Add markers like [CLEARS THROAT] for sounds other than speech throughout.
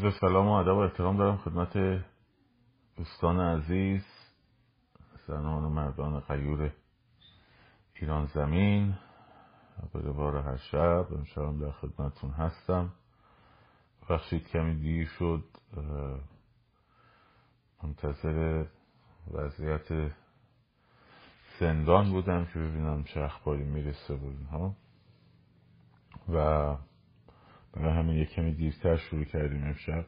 سلام و ادب و احترام دارم خدمت دوستان عزیز زنان و مردان غیور ایران زمین. به روار هر شب امشبم در خدمتون هستم. بخشید کمی دیر شد منتظر وضعیت زندان بودم که ببینم چه اخباری می‌رسه و اینها. و برای همین یک کمی دیرتر شروع کردیم امشب.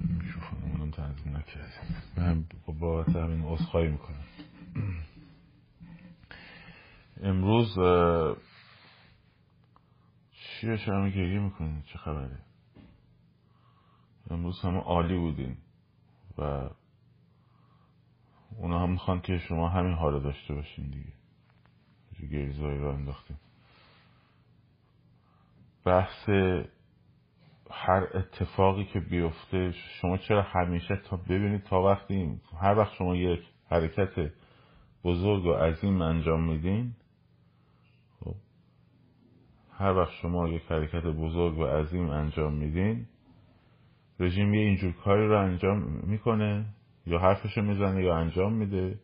میکروفونمون تنظیم نکردیم. من با همین عذرخواهی می‌کنم. امروز چیه شما گریه می‌کنین چه خبره؟ امروز همه عالی بودین و اونا هم می‌خوان که شما همین حال داشته باشین دیگه. گریزایی رو انداختیم بحث هر اتفاقی که بیفته شما چرا همیشه تا ببینید تا وقتی هر وقت شما یک حرکت بزرگ و عظیم انجام میدین خب هر وقت شما یک حرکت بزرگ و عظیم انجام میدین رژیم یه اینجور کاری رو انجام می‌کنه یا حرفشو می‌زنه یا انجام میده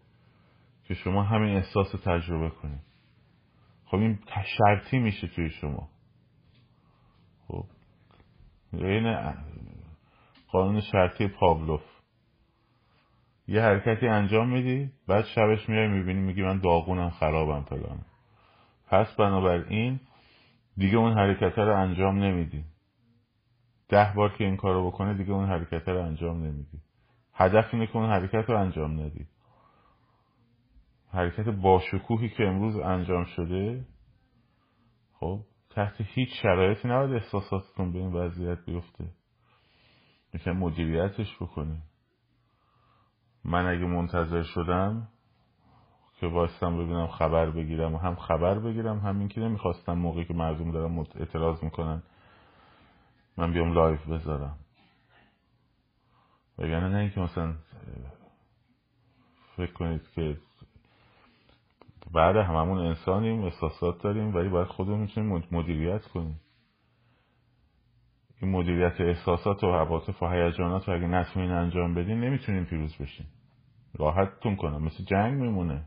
که شما همین احساس تجربه کنید. خب این شرطی میشه توی شما. خب. این قانون شرطی پاولوف. یه حرکتی انجام میدی بعد شبش میای می‌بینی میگی من داغونم خرابم فلانم پس بنابراین دیگه اون حرکت رو انجام نمیدی. ده بار که این کارو بکنه دیگه اون حرکت رو انجام نمیدی. هدف اینه که اون حرکت رو انجام ندی. حرکت باشکوهی که امروز انجام شده خب تحت هیچ شرایطی نباید احساساتتون به این وضعیت بیفته. میشه مدیریتش بکنی. من اگه منتظر شدم که وایستم ببینم خبر بگیرم و هم خبر بگیرم همین که نمی‌خواستم موقعی که مردم دارم اعتراض می‌کنن من بیام لایو بذارم. وگرنه نه اینکه مثلا فکر کنید که بعد هممون انسانیم احساسات داریم ولی باید خودمون می‌تونیم مدیریت کنیم. این مدیریت احساسات و عواطف و هیجانات رو اگه نتونین انجام بدین نمی‌تونین پیروز بشین. راحتتون کنم. مثل جنگ میمونه.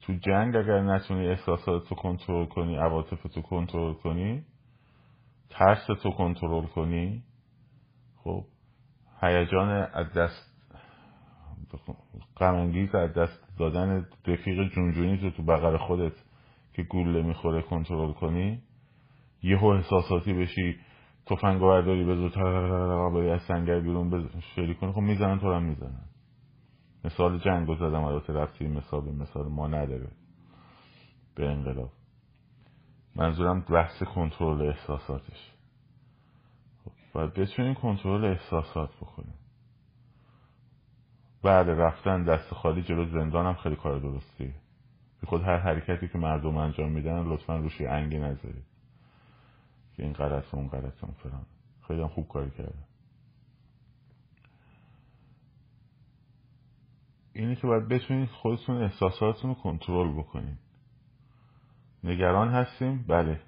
تو جنگ اگر نتونی احساسات رو کنترل کنی عواطف تو کنترل کنی ترس تو کنترل کنی خب هیجان از دست غم از دست دادن رفیق جونجونی تو تو بغل خودت که گوله می‌خوره کنترل کنی یهو احساساتی بشی تفنگ برداری زود بری از سنگر بیرون شری کنی. خب می‌زنن تو هم می‌زنن. مثال جنگ زدم البته رفتی مثال مثال ما نداره. به انقلاب. منظورم بحث کنترل احساساتش. خب باید بتونین کنترل احساسات بکنیم. بعد رفتن دست خالی جلو زندان هم خیلی کار درستی خود هر حرکتی که مردم انجام میدن لطفا روشی انگی نذارید. که این غلط اون غلط اون فران خیلی هم خوب کاری کرده اینه که باید بتونید خودتون احساساتتون رو کنترل بکنید. نگران هستیم؟ بله.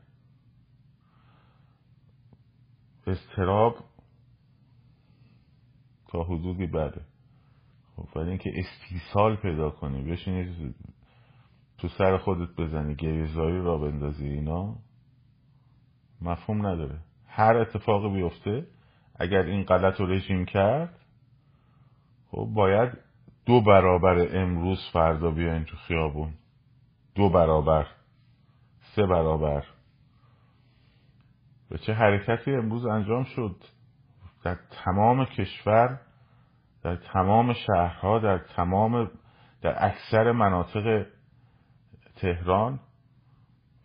استراب تا حدودی بله. خب ولی اینکه استیصال پیدا کنی بشینی تو سر خودت بزنی گریزایی را بندازی اینا مفهوم نداره. هر اتفاقی بیفته اگر این غلط رو رژیم کرد خب باید دو برابر امروز فردا بیاین تو خیابون. دو برابر سه برابر. به چه حرکتی امروز انجام شد؟ در تمام کشور در تمام شهرها در تمام در اکثر مناطق تهران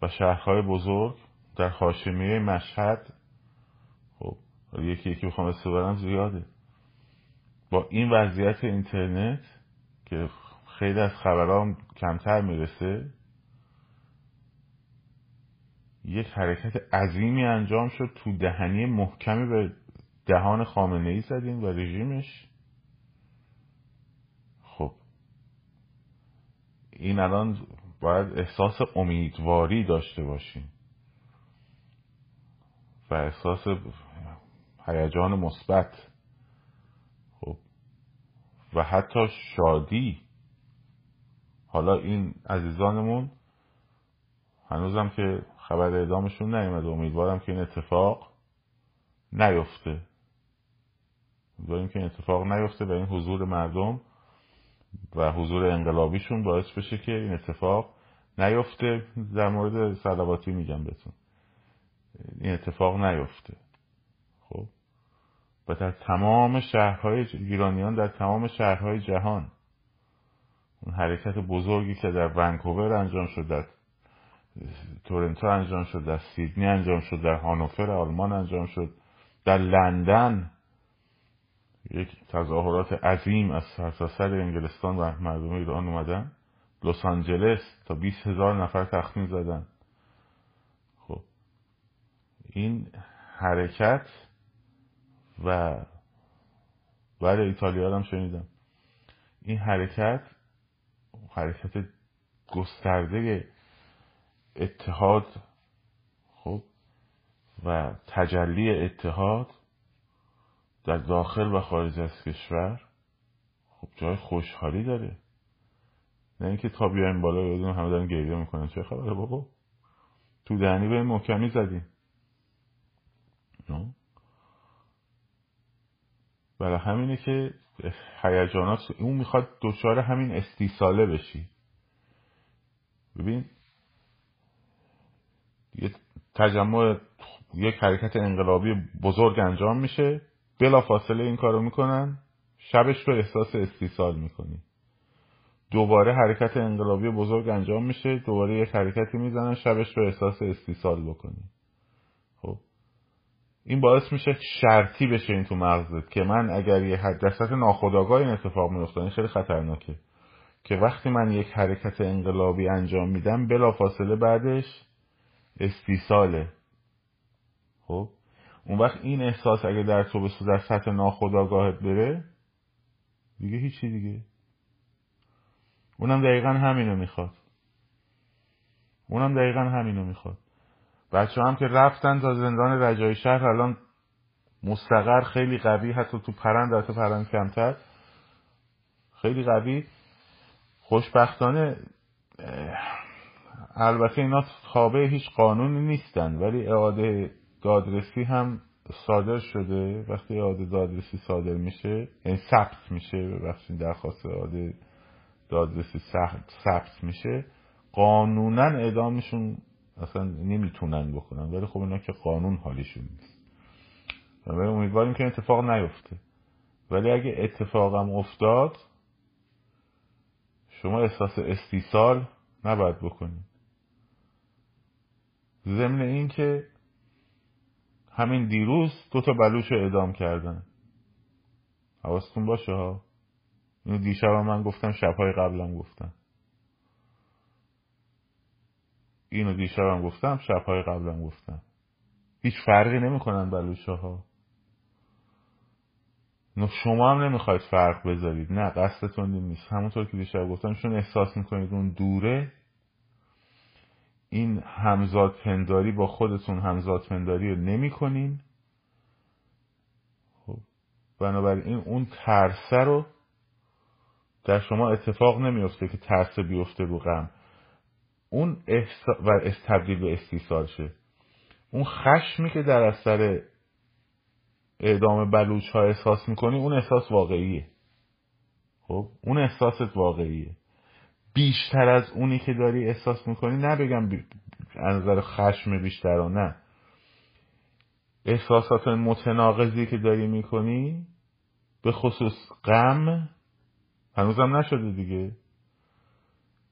و شهرهای بزرگ در حاشمیه مشهد. خب یکی یکی بخوام استفادم زیاده. با این وضعیت اینترنت که خیلی از خبرام کمتر می‌رسه یک حرکت عظیمی انجام شد تو دهنی محکمی به دهان خامنه ای زدیم و رژیمش این الان باید احساس امیدواری داشته باشیم و احساس هیجان مثبت. خب. و حتی شادی. حالا این عزیزانمون هنوزم که خبر اعدامشون نیومده. امیدوارم که این اتفاق نیفته. امیدواریم که این اتفاق نیفته و این حضور مردم و حضور انقلابیشون باعث بشه که این اتفاق نیفته. در مورد صلواتی میگم بهتون. این اتفاق نیفته. خب؟ و در تمام شهرهای ایرانیان در تمام شهرهای جهان اون حرکت بزرگی که در ونکوور انجام شد در تورنتو انجام شد در سیدنی انجام شد در هانوفر آلمان انجام شد در لندن یک تظاهرات عظیم از سرتاسر انگلستان و مردم ایران اومدن. لس آنجلس تا 20 هزار نفر تخمین زدن. خب این حرکت و بعد ایتالیا هم شنیدم. این حرکت حرکت گسترده اتحاد خب و تجلی اتحاد در داخل و خارج از کشور خب جای خوشحالی داره. نه اینکه تا بیایم بالا یادون همه دارن گریه می‌کنن. چه خبره بابا؟ تو دهنی به محکمی زدیم. برای همینه که هیجانات اون می‌خواد دچار همین استیصاله بشی. ببین یه تجمع یک حرکت انقلابی بزرگ انجام میشه. بلا فاصله این کارو می‌کنن. شبش رو احساس استیصال می‌کنی. دوباره حرکت انقلابی بزرگ انجام میشه. دوباره یک حرکتی می‌زنن. شبش رو احساس استیصال بکنی. خب. این باعث میشه شرطی بشه این تو مغزت که من اگر یه دستت ناخداگاه این اتفاق میفته این خیلی خطرناکه. که وقتی من یک حرکت انقلابی انجام میدم بلا فاصله بعدش استیصاله. خب. اون وقت این احساس اگه در تو به در سطح ناخداگاهت بره دیگه هیچی دیگه. اونم دقیقا همینو می‌خواد. اونم دقیقا همینو می‌خواد. بچه هم که رفتن تا زندان رجای شهر الان مستقر خیلی قوی حتی تو پرند حتی پرند کمتر. خیلی قوی. خوشبختانه البته اینا تابع هیچ قانونی نیستن ولی اعاده دادرسی هم صادر شده. وقتی اعاده دادرسی صادر میشه یعنی ثبت میشه وقتی درخواست اعاده دادرسی ثبت میشه قانونا اعدامشون اصلا نمی‌تونن بکنن. ولی خب اینا که قانون حالیشون نیست. ولی امیدواریم که اتفاق نیفته. ولی اگه اتفاقم افتاد شما احساس استیصال نباید بکنید. ضمن این که همین دیروز دو تا بلوش اعدام کردن. حواستون باشه ها. اینو دیشب من گفتم شبهای قبلم گفتم. اینو دیشبم گفتم شبهای قبلم گفتم. هیچ فرقی نمی‌کنن بلوچه ها شما هم نمی‌خواید فرق بذارید. نه قصدتون نیست. همونطور که دیشب گفتم چون احساس می‌کنید اون دوره این همزاد پنداری با خودتون همزاد پنداری رو نمی کنین. خب بنابراین اون ترسه رو در شما اتفاق نمیفته که ترس بیفته رو غم. اون و تبدیل به استیصال شه. اون خشمی که در اثر اعدام بلوچ ها احساس می‌کنی اون احساس واقعیه. خب اون احساست واقعیه. بیشتر از اونی که داری احساس می‌کنی نه بگم از نظر خشم بیشتر نه. احساسات متناقضی که داری می‌کنی به خصوص غم هنوزم نشده دیگه.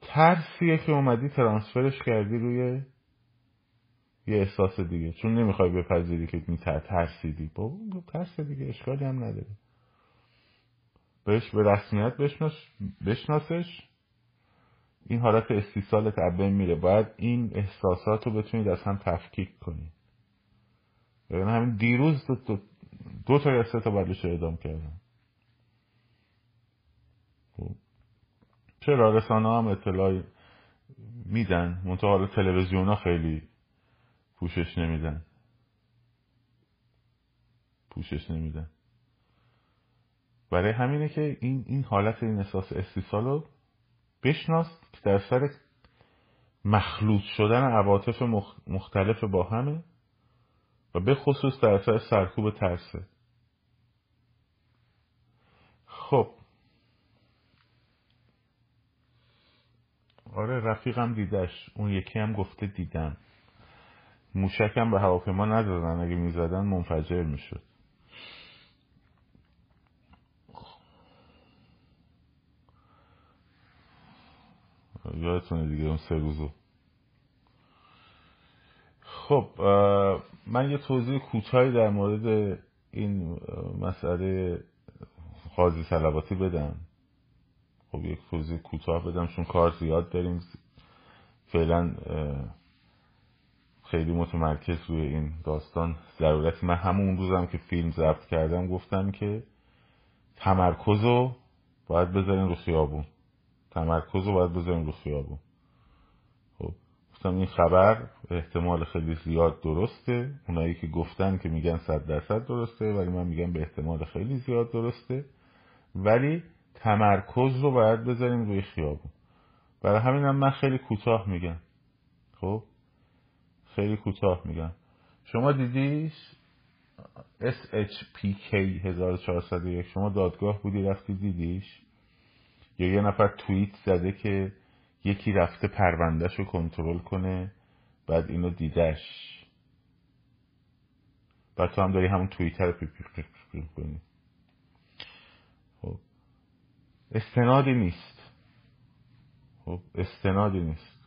ترسیه که اومدی ترانسفرش کردی روی یه احساس دیگه. چون نمی‌خوای بپذیری که می ترسیدی. بابا ترس دیگه اشکالی هم نداره. بهش به رسمیت بشناس بشناسش. این حالت استیصال تبه میره. باید این احساسات رو بتونید از هم تفکیک کنید. یعنی همین دیروز دو, دو, دو تا یا سه تا بلوش اعدام کردن خب. چرا رسانه هم اطلاعی میدن؟ منتها حالا تلویزیون ها خیلی پوشش نمیدن. پوشش نمیدن. برای همینه که این این حالت این احساس استیصال رو بشناس. که در سر مخلوط شدن عواطف مختلف با همه و به خصوص در اثر سرکوب ترسه خب. آره رفیقم دیدش. اون یکی هم گفته دیدم موشکم به هواپیما ندادن اگه می‌زدن منفجر می‌شد. یادتونه دیگه اون سه روزو. خب من یه توضیح کوتاهی در مورد این مسئله قاضی سلواتی بدم. خب یک توضیح کوتاه بدم چون کار زیاد داریم. فعلا خیلی متمرکز روی این داستان ضرورت من همون روزم که فیلم ضبط کردم گفتم که تمرکز رو باید بذارین رو خیابون. تمرکز رو باید بذارین رو خیابون. خب گفتم این خبر احتمال خیلی زیاد درسته. اونایی که گفتن که میگن صد درصد درسته ولی من میگم به احتمال خیلی زیاد درسته. ولی تمرکز رو باید بذاریم روی خیابون. برای همینم من خیلی کوتاه میگم. خب؟ خیلی کوتاه میگم. شما دیدیش؟ SHPK 1401 شما دادگاه بودی رفتی دیدیش؟ یا یه نفر توییت زده که یکی رفته پروندهش رو کنترل کنه بعد اینو دیدش بعد تو هم داری همون توییتر رو پی پی کنی خب. استنادی نیست. خب استنادی نیست.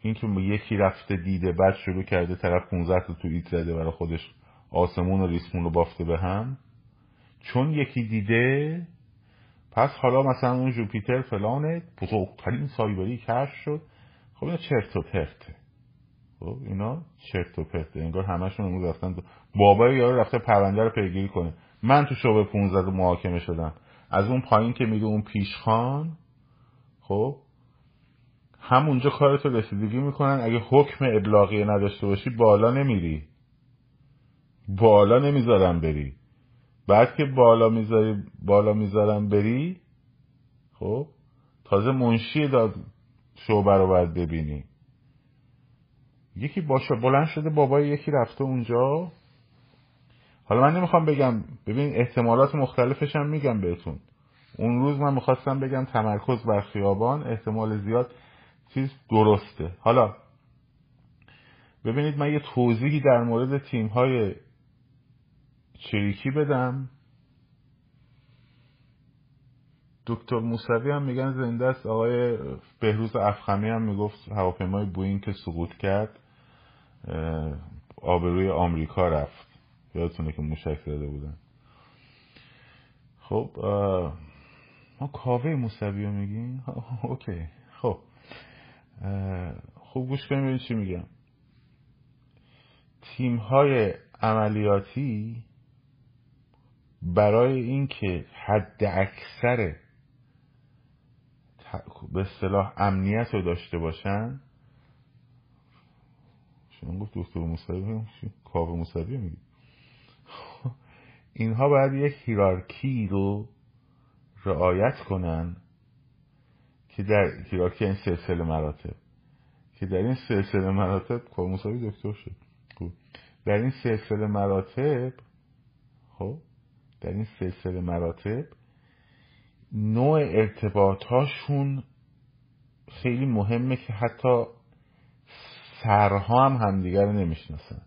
این که یکی رفته دیده بعد شروع کرده طرف 15 تا توییت زده برای خودش آسمون و ریسمون رو بافته به هم. چون یکی دیده پس حالا مثلا اون جوپیتر فلانه بزرگترین سایبری کشف شد. خب اینا چرت و پرته خب اینا چرت و پرته انگار همشون امروز رفتن بابای یارو رفته پرونده رو پیگیری کنه. من تو شعبه 15 محاکمه شدم. از اون پایین که میگه اون پیشخان خب همونجا کارتو رسیدگی می‌کنن. اگه حکم ابلاغیه نداشته باشی بالا نمیری. بالا نمی‌ذارم بری. بعد که بالا می‌ذاری بالا می‌ذارم بری خب؟ تازه منشی داد شعبه رو باید ببینی. یکی باشه بلند شده بابای یکی رفته اونجا. حالا من نمی‌خوام بگم ببین احتمالات مختلفش هم میگم بهتون. اون روز من می‌خواستم بگم تمرکز بر خیابان احتمال زیاد چیز درسته. حالا ببینید من یه توضیحی در مورد تیم های چریکی بدم. دکتر موسوی هم میگن زنده است. آقای بهروز افخمی هم می‌گفت هواپیمای بوین که سقوط کرد آبروی آمریکا رفت. یادتونه که موشک زده بودن. خب ما کاوه موسوی رو میگیم؟ [LAUGHS] اوکی. خب خوب گوش کنیم چی میگم تیم های عملیاتی برای اینکه حد اکثر به اصطلاح امنیت رو داشته باشن شما گفت دکتر موسوی کاوه موسوی میگی. [LAUGHS] اینها باید یک هیرارکی رو رعایت کنن که در هیرارکی این سلسله مراتب. که در این سلسله مراتب کاوه موسوی دکتر شد. خب. در این سلسله مراتب خب. در این سلسله مراتب نوع ارتباطاشون خیلی مهمه که حتی سرها هم همدیگر رو نمی‌شناسن.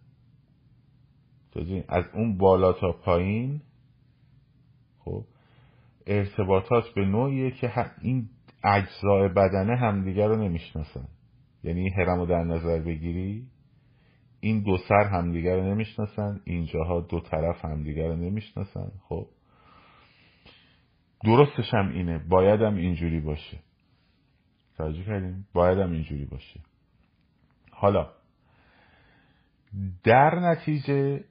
از اون بالا تا پایین خب ارتباطات به نوعیه که این اجزای بدنه همدیگر رو نمی‌شناسن. یعنی هرم رو در نظر بگیری؟ این دو سر همدیگر رو نمی‌شناسن اینجاها دو طرف همدیگر رو نمی‌شناسن. خب. درستش هم اینه. بایدم اینجوری باشه. توجه کردیم بایدم اینجوری باشه. حالا در نتیجه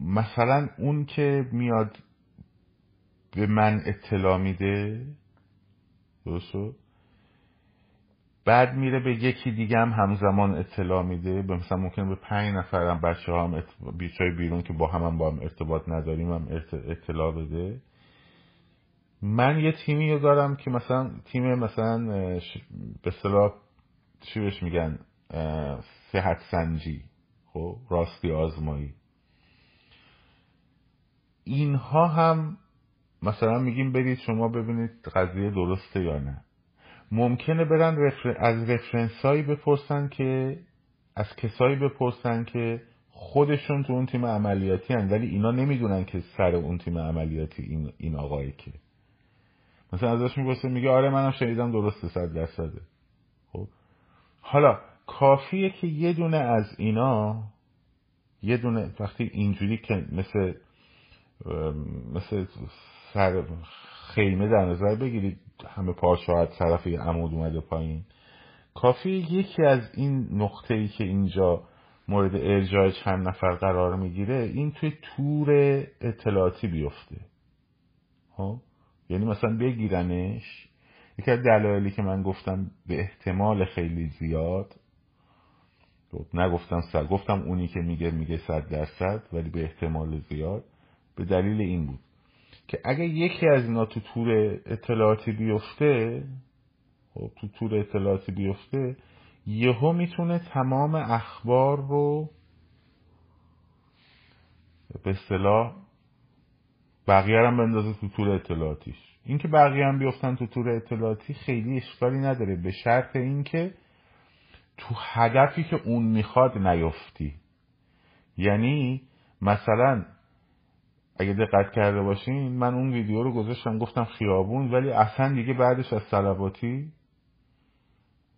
مثلا اون که میاد به من اطلاع میده درست بعد میره به یکی دیگه هم همزمان اطلاع میده. به مثلا ممکن به پنج نفر هم بچه هم ات... بیرون که با هم, هم با هم ارتباط نداریم هم اطلاع بده. من یه تیمی رو دارم که مثلا تیم مثلا به صلاح چی بهش میگن؟ صحت سنجی. خب راستی آزمایی. اینها هم مثلا میگیم برید شما ببینید قضیه درسته یا نه. ممکنه برن رفر... از رفرنس هایی بپرسن که از کسایی بپرسن که خودشون تو اون تیم عملیاتی هن ولی اینا نمی‌دونن که سر اون تیم عملیاتی این, این آقایی که مثلا ازش می‌پرسه میگه آره منم شنیدم درسته صد درصده خب؟ حالا کافیه که یه دونه از اینا یه دونه وقتی اینجوری که مثل مثل سر خیمه در نظر بگیرید همه پارچه طرف یه عمود اومده پایین. کافی یکی از این نقطه ای که اینجا مورد ارجاع چند نفر قرار می‌گیره این توی تور اطلاعاتی بیفته. ها یعنی مثلا بگیرنش. یکی از دلایلی که من گفتم به احتمال خیلی زیاد خب، نگفتم سر گفتم اونی که میگه میگه صد درصد ولی به احتمال زیاد به دلیل این بود. که اگه یکی از اینا تو تور اطلاعاتی بیفته خب تو تور اطلاعاتی بیفته یهو می‌تونه تمام اخبار رو به اصطلاح بقیه هم بندازه تو تور اطلاعاتیش. اینکه بقیه هم بیفتن تو تور اطلاعاتی خیلی اشکالی نداره به شرط اینکه تو هدفی که اون می‌خواد نیفتی یعنی مثلا اگه دقت کرده باشین من اون ویدیو رو گذاشتم گفتم خیابون ولی اصلا دیگه بعدش از سلواتی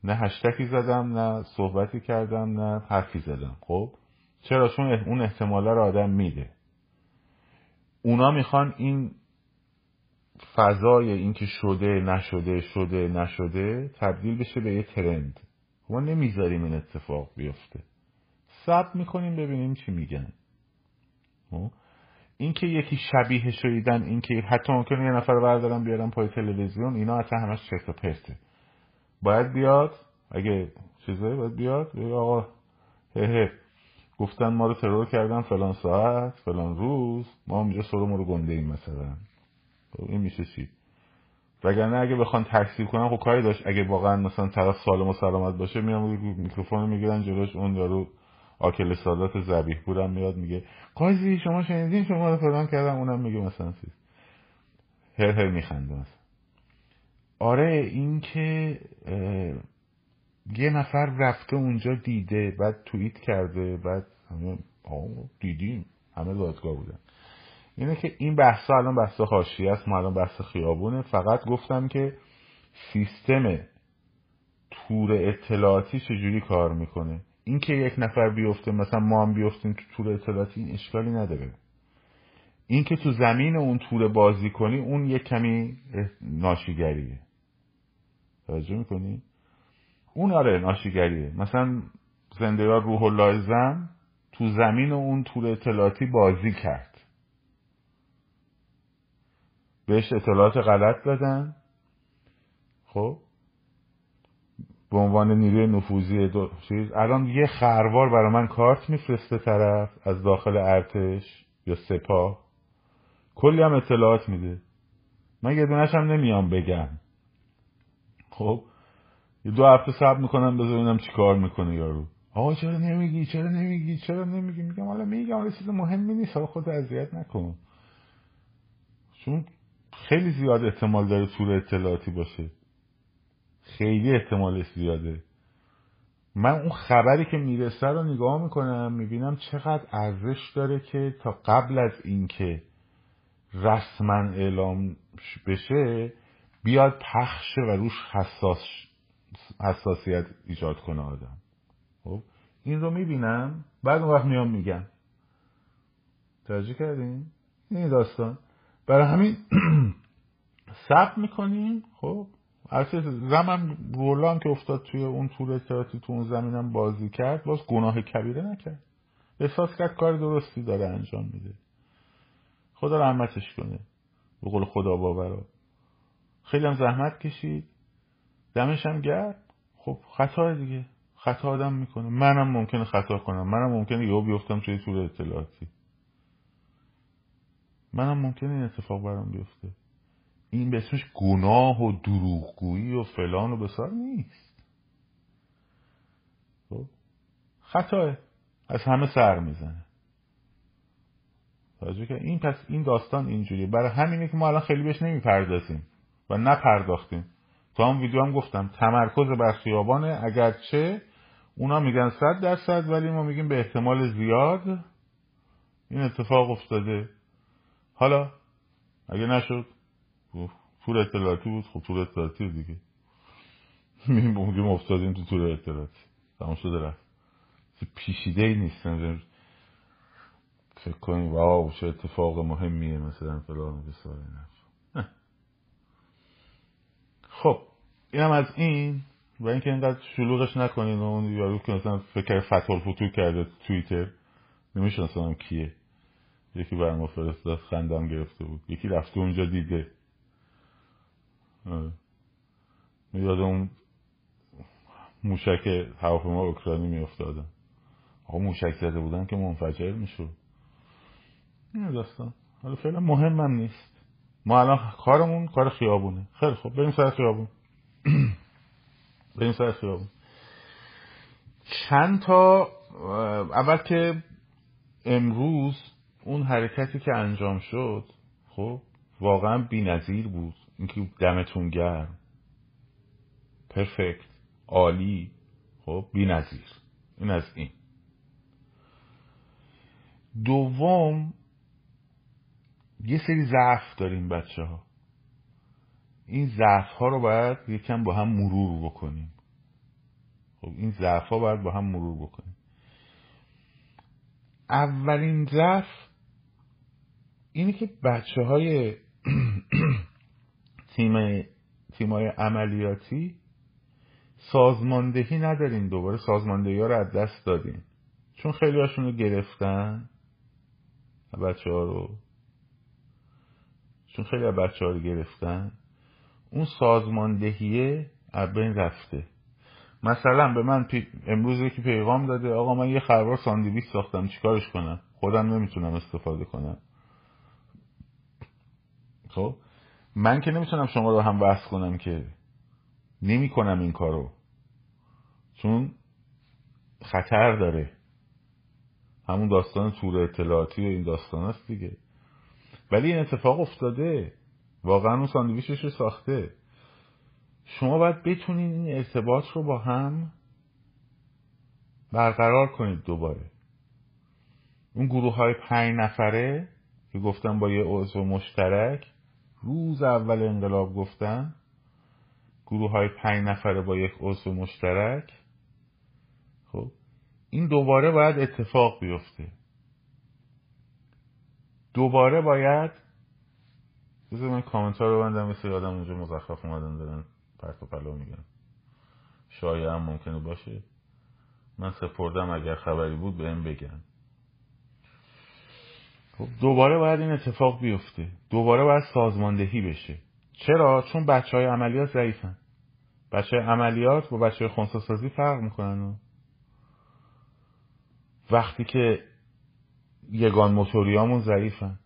نه هشتکی زدم نه صحبتی کردم نه حرفی زدم. خب؟ چرا؟ چون اون احتماله رو آدم میده. اونا می‌خوان این فضای اینکه شده نشده شده نشده تبدیل بشه به یه ترند. ما نمی‌ذاریم این اتفاق بیفته. ثبت می‌کنیم ببینیم چی میگن. خب؟ اینکه یکی شبیه شدیدن اینکه حتی ممکنه یه نفر بردارم بیارم پای تلویزیون اینا اصلا همش چرت و پرته. باید بیاد اگه چیزایی باید بیاد آقا هه هه گفتن ما رو ترور کردن فلان ساعت فلان روز ما اینجا سرمو رو گنده ایم مثلا. خب این میشه چی؟ وگرنه اگه بخوان تکثیر کنن خب کاری داشت. اگه واقعا مثلا طرف سالم و سلامت باشه میام میکروفون می‌گیرن جلوش اون یارو آکل سادات زبیح بودم میاد میگه قاضی شما شنیدین؟ شما رو فلان کردم. اونم میگه مثلا چیز. هر هر میخنده مثلا. آره این که یه نفر رفته اونجا دیده بعد توییت کرده بعد همه دیدیم. همه دادگاه بودن. اینه که این بحثا الان بحث حاشیه است ما الان بحث خیابونه. فقط گفتم که سیستم تور اطلاعاتی چجوری کار می‌کنه؟ این که یک نفر بیفته مثلا ما هم بیفتیم تو تور اطلاعاتی این اشکالی نداره. این که تو زمین اون تور بازی کنی اون یک کمی ناشیگریه. توجه می‌کنی؟ اون آره ناشیگریه. مثلا زنده روح الله زن تو زمین اون تور اطلاعاتی بازی کرد. بهش اطلاعات غلط دادن. خب؟ به عنوان نیروی نفوذی دو چیز. الان یه خروار برای من کارت میفرسته طرف از داخل ارتش یا سپاه. کلی هم اطلاعات میده. من یه دونش هم نمیام بگم. خب یه دو هفته صبر می‌کنم بذارینم چی کار می‌کنه یارو. آقا چرا نمیگی؟ چرا نمیگی؟ چرا نمیگی؟ میگم حالا میگم چیز مهمی نیست. حالا خود اذیت نکن. چون خیلی زیاد احتمال داره تور اطلاعاتی باشه. خیلی احتمالش زیاده. من اون خبری که می‌رسه رو نگاه می‌کنم می‌بینم چقدر ارزش داره که تا قبل از اینکه رسما اعلام بشه بیاد پخش و روش حساس حساسیت ایجاد کنه آدم. خب؟ این رو می‌بینم بعد اون وقت میام میگم. توجه کردین؟ این داستان. برای همین [CLEARS THROAT] ثبت می‌کنیم. خب؟ البته زمم رولان که افتاد توی اون طول اطلاعاتی تو اون زمینم بازی کرد باز گناه کبیره نکرد. احساس کرد کار درستی داره انجام میده. خدا رحمتش کنه. به قول خدا باورا. خیلی هم زحمت کشید. دمش هم گرد خب خطا دیگه. خطا آدم می‌کنه. منم ممکنه خطا کنم. منم ممکنه یهو بیفتم توی طور اطلاعاتی. منم ممکنه این اتفاق برام بیفته. این به اسمش گناه و دروغگویی و فلان و بسار نیست. خب؟ خطاه. از همه سر می‌زنه. توجه این پس این داستان اینجوریه. برای همینه که ما الان خیلی بهش نمی‌پردازیم و نپرداختیم. تا هم ویدیو هم گفتم. تمرکز بر خیابانه. اگرچه اونا میگن صد درصد ولی ما میگیم به احتمال زیاد. این اتفاق افتاده. حالا اگه نشد تور اطلاعاتی بود؟ خب تور اطلاعاتی دیگه. میگیم افتادیم تو تور اطلاعاتی. تمام شده رفت. پیشیده ای نیستن. فکر کنیم واو چه اتفاق مهمیه مثلا فلان بسار [LAUGHS] خب اینم از این. و اینکه اینقدر شلوغش نکنین. و اون یارو که مثلا فکر فتال فتو کرده توییتر. نمی‌شناسم کیه. یکی برام فرستاد خندم گرفته بود. یکی رفته اونجا دیده. یاد اون موشک هواپیما اوکراینی میافتادن آقا موشک زده بودن که منفجر می‌شد. این داستان. حالا فعلا مهمم نیست. ما الان کارمون کار خیابونه. خیلی خوب. بریم سر خیابون. [CLEARS THROAT] بریم سر خیابون. چند تا اول که امروز اون حرکتی که انجام شد خب واقعا نظیر بود. اینکه دمتون گرم. پرفکت عالی. خب نظیر این از این. دوم یه سری ضعف داریم بچه ها این ضعف ها رو باید یکم با هم مرور بکنیم. خب این ضعف ها باید با هم مرور بکنیم. اولین ضعف اینه که بچه های [CLEARS THROAT] تیم تیمای عملیاتی سازماندهی ندارین دوباره سازماندهی ها رو از دست دادین چون خیلی هاشون رو گرفتن. بچه ها رو. چون خیلی بچه ها رو گرفتن. اون سازماندهیه از بین رفته. مثلا به من پی... امروز یکی پیغام داده آقا من یه خربار ساندویچ ساختم چیکارش کنم؟ خودم نمی‌تونم استفاده کنم. خب؟ من که نمی‌تونم شما رو هم وصل کنم که نمی کنم این کارو. چون خطر داره. همون داستان تور اطلاعاتی و این داستان است دیگه. ولی این اتفاق افتاده. واقعا اون ساندویچش رو ساخته. شما باید بتونین این ارتباط رو با هم برقرار کنید دوباره. اون گروه های پنج نفره که گفتم با یه عضو مشترک روز اول انقلاب گفتن گروه های پنج نفره با یک عضو مشترک. خب این دوباره باید اتفاق بیفته. دوباره باید بذار من کامنت ها رو بندم مثل آدم اونجا مزخرف اومدن دارن پرت و پلا میگن. شایع هم ممکنه باشه. من سپردم اگر خبری بود به این بگن. خب دوباره باید این اتفاق بیفته. دوباره باید سازماندهی بشه. چرا؟ چون بچه های عملیات ضعیفن. بچه های عملیات با بچه های خونساسازی فرق می‌کنن. وقتی که یگان موتوریامون ضعیفن.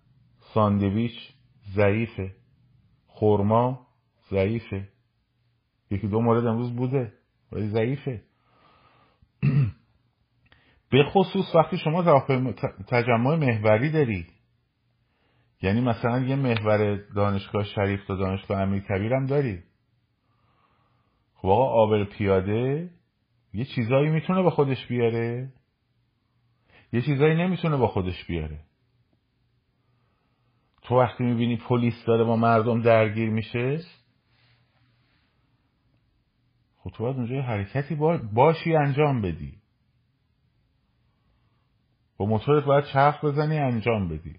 ساندویچ ضعیفه. خورما ضعیفه. یکی دو مورد امروز بوده ولی ضعیفه. به خصوص وقتی شما تجمع محوری داری. یعنی مثلا یه محور دانشگاه شریف تا دانشگاه امیر کبیر هم داری. خب آقا آبر پیاده یه چیزایی می‌تونه با خودش بیاره. یه چیزایی نمی‌تونه با خودش بیاره. تو وقتی می‌بینی پلیس داره با مردم درگیر میشه خب تو باید اونجا حرکتی باشی انجام بدی. موتورت باید چرخ بزنی انجام بدی؟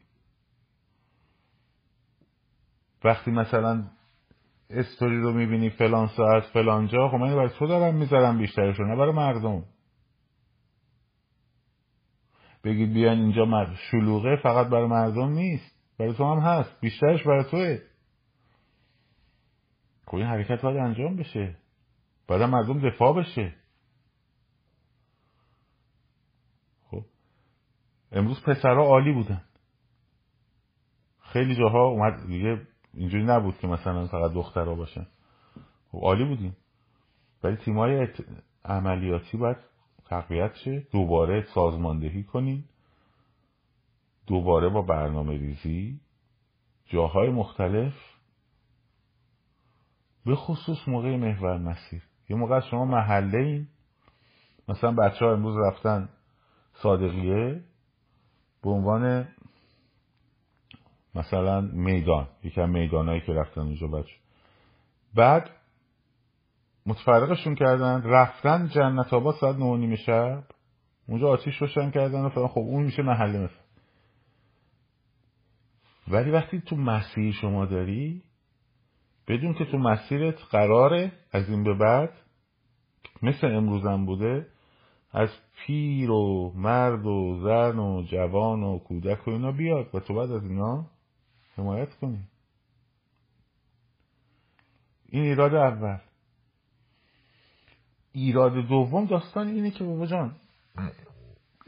وقتی مثلا استوری رو می‌بینی فلان ساعت فلان جا خب من برای تو دارم می‌ذارم بیشترش نه برای مردم. بگید بیان اینجا شلوغه فقط برای مردم نیست برای تو هم هست بیشترش برای توه. خب این حرکت باید انجام بشه. باید مردم دفاع بشه خب امروز پسرها عالی بودن. خیلی جاها اومد دیگه اینجوری نبود که مثلا فقط دخترها باشن. خب عالی بودیم. ولی تیمای عملیاتی باید تقویت شه. دوباره سازماندهی کنین دوباره با برنامه ریزی جاهای مختلف. به خصوص موقع محور مسیر. یه موقع شما محله این مثلا بچه ها امروز رفتن صادقیه. به عنوان مثلا میدان یکم میدانایی که رفتن اونجا بچه. بعد متفرقشون کردن رفتن جنت آباد ساعت نه نیمه شب اونجا آتیش روشن کردن و فلان خب اون میشه محله مثل. ولی وقتی تو مسیر شما داری بدون که تو مسیرت قراره از این به بعد مثل امروزم بوده از پیر و مرد و زن و جوان و کودک و اینا بیاد و تو بعد از اینا حمایت کنی. این ایراد اول. ایراد دوم داستان اینه که بابا جان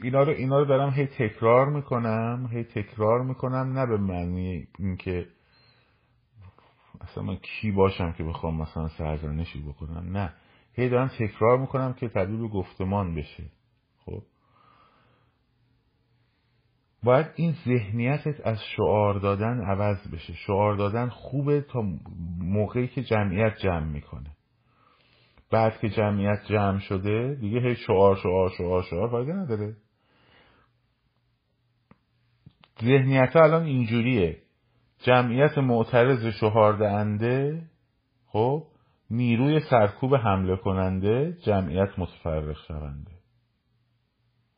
اینا رو اینا رو دارم هی تکرار می‌کنم هی تکرار می‌کنم نه به معنی اینکه اصلا من کی باشم که بخوام مثلا سرزنشی بکنم نه. هی دارم تکرار می‌کنم که تبدیل به گفتمان بشه. خب. باید این ذهنیتت از شعار دادن عوض بشه. شعار دادن خوبه تا موقعی که جمعیت جمع می‌کنه. بعد که جمعیت جمع شده دیگه هی شعار شعار شعار شعار فایده نداره. ذهنیت الان اینجوریه. جمعیت معترض شعار دهنده خب نیروی سرکوب حمله کننده جمعیت متفرق شونده.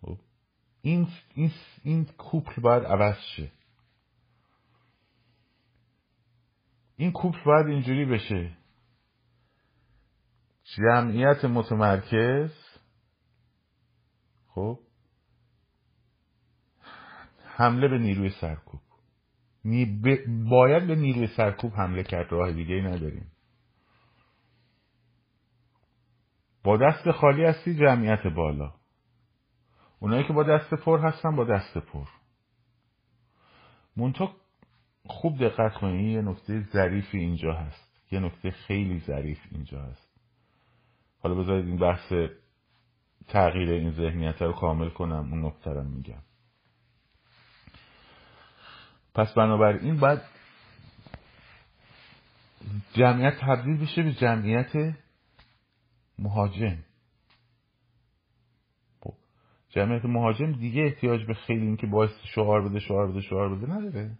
خب این, این, این کوپل باید عوض شه. این کوپل باید اینجوری بشه. جمعیت متمرکز خب حمله به نیروی سرکوب. باید به نیروی سرکوب حمله کرد راه دیگه ای نداریم. با دست خالی هستی جمعیت بالا. اونایی که با دست پر هستن با دست پر. مونتا خوب دقت کنید یه نکته ظریفی اینجا هست. یه نکته خیلی ظریف اینجا هست. حالا بذارید این بحث تغییر این ذهنیت رو کامل کنم اون نکته رو میگم. پس بنابراین باید جمعیت تبدیل بشه به جمعیت مهاجم. خب جمعیت مهاجم دیگه احتیاج به خیلی این که باعث شعار بده شعار بده شعار بده نداره.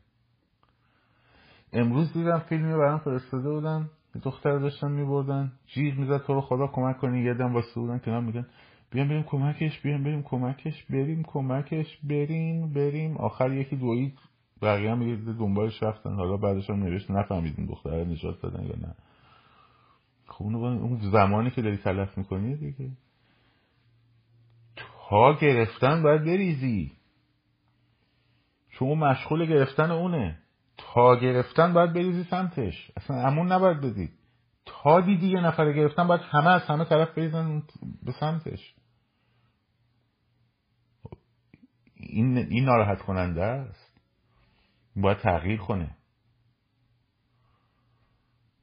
امروز دیدم فیلمی برام فرستاده بودن دختر داشتن میبردن جیغ می‌زد تو رو خدا کمک کنی. یه دم واسه بودن کنار میگن بیام بریم کمکش بیام بریم کمکش بریم کمکش بریم بریم. آخر یکی دوید بقیه هم یه دنبالش رفتن. حالا بعدش هم نوشت نفهمیدیم دختر نجات دادن یا نه. خب اون زمانی که داری تلف می‌کنی دیگه. تا گرفتن باید بریزی. چون مشغول گرفتن اونه. تا گرفتن باید بریزی سمتش. اصلا امون نباید بدی. تا دیدی یه نفر گرفتن باید همه از همه طرف بریزن به سمتش. این, این ناراحت کننده است. باید تغییر کنه.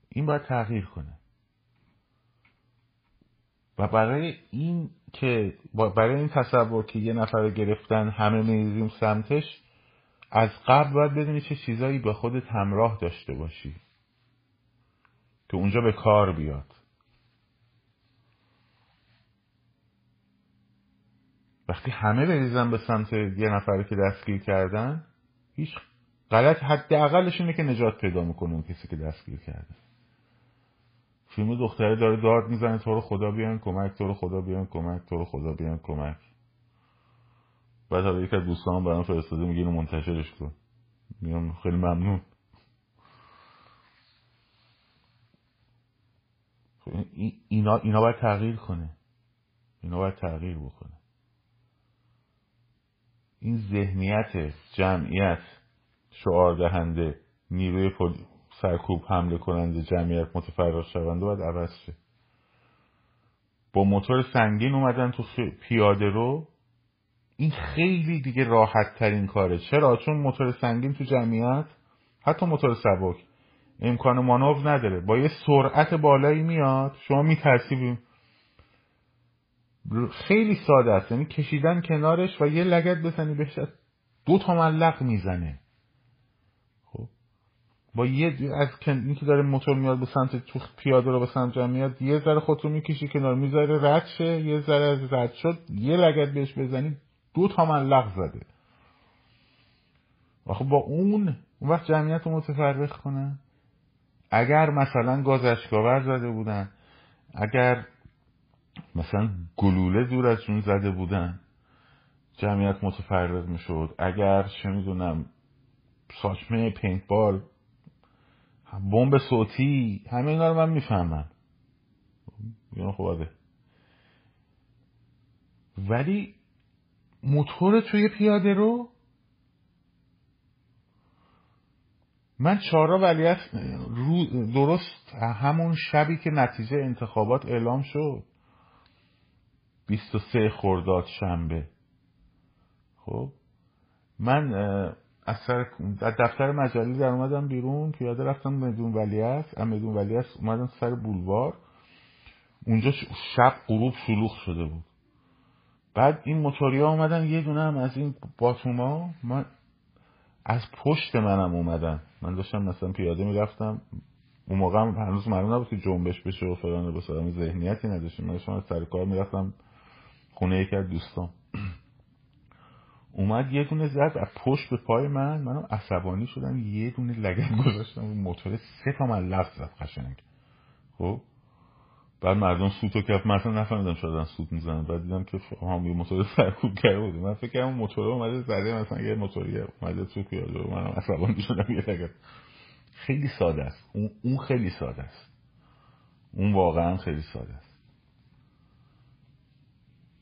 این باید تغییر کنه. و برای این که برای این تصور که یه نفر گرفتن همه میریزیم سمتش از قبل باید بدونی چه چیزایی به خودت همراه داشته باشی که اونجا به کار بیاد. وقتی همه بریزن به سمت یه نفری که دستگیر کردن هیچ غلط حداقلش اینه که نجات پیدا می‌کنه اون کسی که دستگیر کرده. فیلم دختره داره دارد می‌زنه تو رو خدا بیان کمک تو رو خدا بیان کمک تو رو خدا بیان کمک. بعد حالا یک از دوستان برام فرستاده میگه اینو منتشرش کن. میگم خیلی ممنون. خب اینا اینا باید تغییر کنه. اینا باید تغییر بکنه. این ذهنیت جمعیت شعار دهنده نیروی سرکوب حمله کننده جمعیت متفرق شونده باید عوض شه. با موتور سنگین اومدن تو پیاده رو. این خیلی دیگه راحت ترین کاره. چرا؟ چون موتور سنگین تو جمعیت حتی موتور سبک امکان مانور نداره. با یه سرعت بالایی میاد شما میترسی خیلی ساده است. یعنی کشیدن کنارش و یه لگت بزنی بهش دو تا ملق می‌زنه. با یه از این که داره موتور میاد به سمت تو پیاده رو به سمت جمعیت یه ذره خود رو می‌کشی کنار می‌ذاره رد شه یه ذره از رد شد یه لگت بهش بزنی دو تا ملق زده. و خب با اون اون وقت جمعیت رو متفرق کنن اگر مثلا گازشگاور زده بودن اگر مثلا گلوله دور از جون زده بودن جمعیت متفرق می‌شد. اگر چه می‌دونم ساچمه بال بمب صوتی همه اینا رو من می‌فهمم. اینا خوبه ولی موتور توی پیاده رو من چهارا ولی درست همون شبی که نتیجه انتخابات اعلام شد. 23 خرداد شنبه. خب؟ من از سر دفتر مجله در اومدم بیرون پیاده رفتم مدون ولی است مدون ولی است اومدم سر بولوار. اونجا شب غروب شلوغ شده بود. بعد این موتوریا اومدن یه دونه هم از این باتوما. من از پشت منم اومدن. من داشتم مثلا پیاده می‌رفتم. اون موقع هم هنوز معلوم نبود که جنبش بشه و فلان به ذهنیتی نداشتم من داشتم از سر کار می‌رفتم خونه یکی از دوستان [CLEARS THROAT] اومد یه دونه زد از پشت به پای من منو عصبانی شدم یه دونه لگن [LAUGHS] گذاشتم موتور سه تا من لفظ زد قشنگ. خب؟ بعد مردم سوتو کف مثلا نفهمیدم شدن سوت می‌زنن. بعد دیدم که هم یه موتور سرکوب کرده بود. من فکر کردم موتور اومده زده مثلا یه موتوری اومده تو پیاده منم عصبانی شدم یه لگن. خیلی ساده است. اون, اون خیلی ساده است. اون واقعا خیلی ساده است.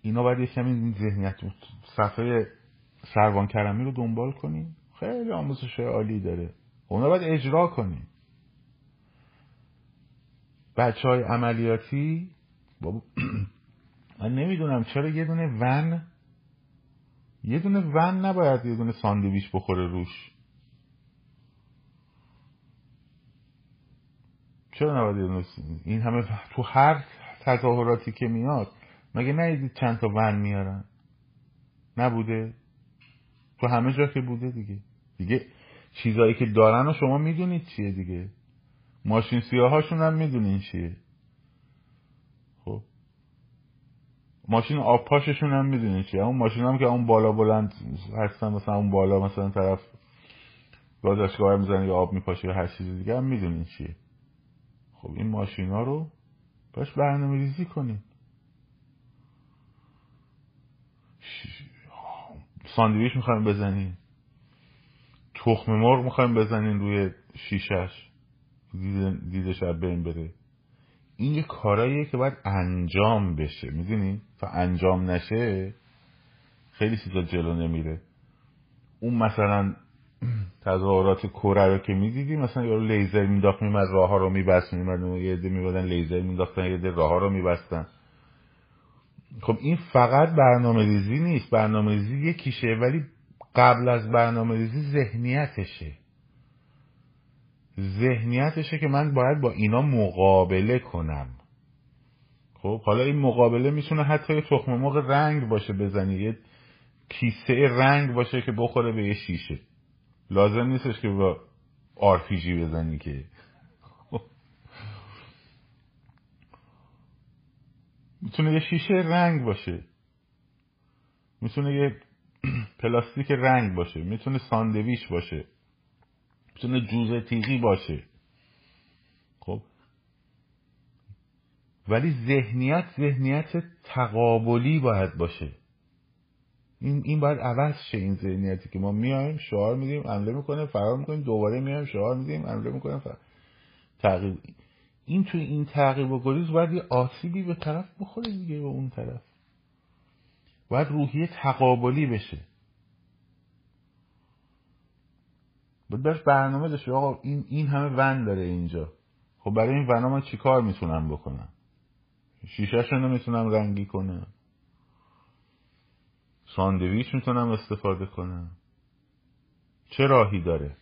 اینا باید یه کمی ذهنیت صفحه سروان کرمی رو دنبال کنیم. خیلی آموزش عالی داره. اونا باید اجرا کنیم بچه های عملیاتی [CLEARS THROAT] من نمی‌دونم چرا یه دونه ون یه دونه ون نباید یه دونه ساندویچ بخوره روش. چرا نباید یه دونه این همه تو هر تظاهراتی که میاد مگه ندیدید چند تا ون میارن؟ نبوده؟ تو همه جا که بوده دیگه. دیگه چیزایی که دارن و شما می‌دونید چیه دیگه. ماشین سیاهاشون هم می‌دونین چیه. خب. ماشین آبپاششون هم می‌دونین چیه. اون ماشین هم که اون بالا بلند هستن مثلا اون بالا مثلا طرف گازشگاه می‌زنه یا آب میپاشه یا هر چیز دیگه هم می‌دونین چیه. خب این ماشین ها رو باش برنامه ریزی کنین. ساندویچ می‌خوایم بزنین تخم مرغ می‌خوایم بزنین روی شیشش دیده شب بین بره. این یه کاراییه که باید انجام بشه. می‌دونی؟ تا انجام نشه خیلی چیزا جلو نمیره. اون مثلا تظاهرات کره رو که می‌دیدی مثلا یارو لیزر مینداخت میمد راه ها رو میبست میمد یه عده میبادن لیزر مینداختن یه عده راه ها رو میبستن. خب این فقط برنامه ریزی نیست. برنامه ریزی یکیشه ولی قبل از برنامه ریزی ذهنیتشه. ذهنیتشه که من باید با اینا مقابله کنم. خب حالا این مقابله می‌تونه حتی یه تخم مرغ رنگ باشه بزنی یه کیسه رنگ باشه که بخوره به یه شیشه. لازم نیستش که با آرپیجی بزنی که می‌تونه یه شیشه رنگ باشه. می‌تونه یه [CLEARS THROAT] پلاستیک رنگ باشه. می‌تونه ساندویچ باشه. می‌تونه جوزه تیغی باشه. خب؟ ولی ذهنیت ذهنیت تقابلی باید باشه. این این باید عوض شه این ذهنیتی که ما میایم شعار میدیم عمله می‌کنیم فرار می‌کنیم دوباره میایم شعار میدیم عمله می‌کنیم فرار تغییر این توی این تعقیب و گریز باید یه آسیبی به طرف بخوره دیگه به اون طرف. باید روحیه تقابلی بشه. باید برش برنامه داشته آقا این, این همه ون داره اینجا. خب برای این ونا من چیکار می‌تونم بکنم؟ شیشهش نمی‌تونم رنگی کنم. ساندویچ می‌تونم استفاده کنم. چه راهی داره؟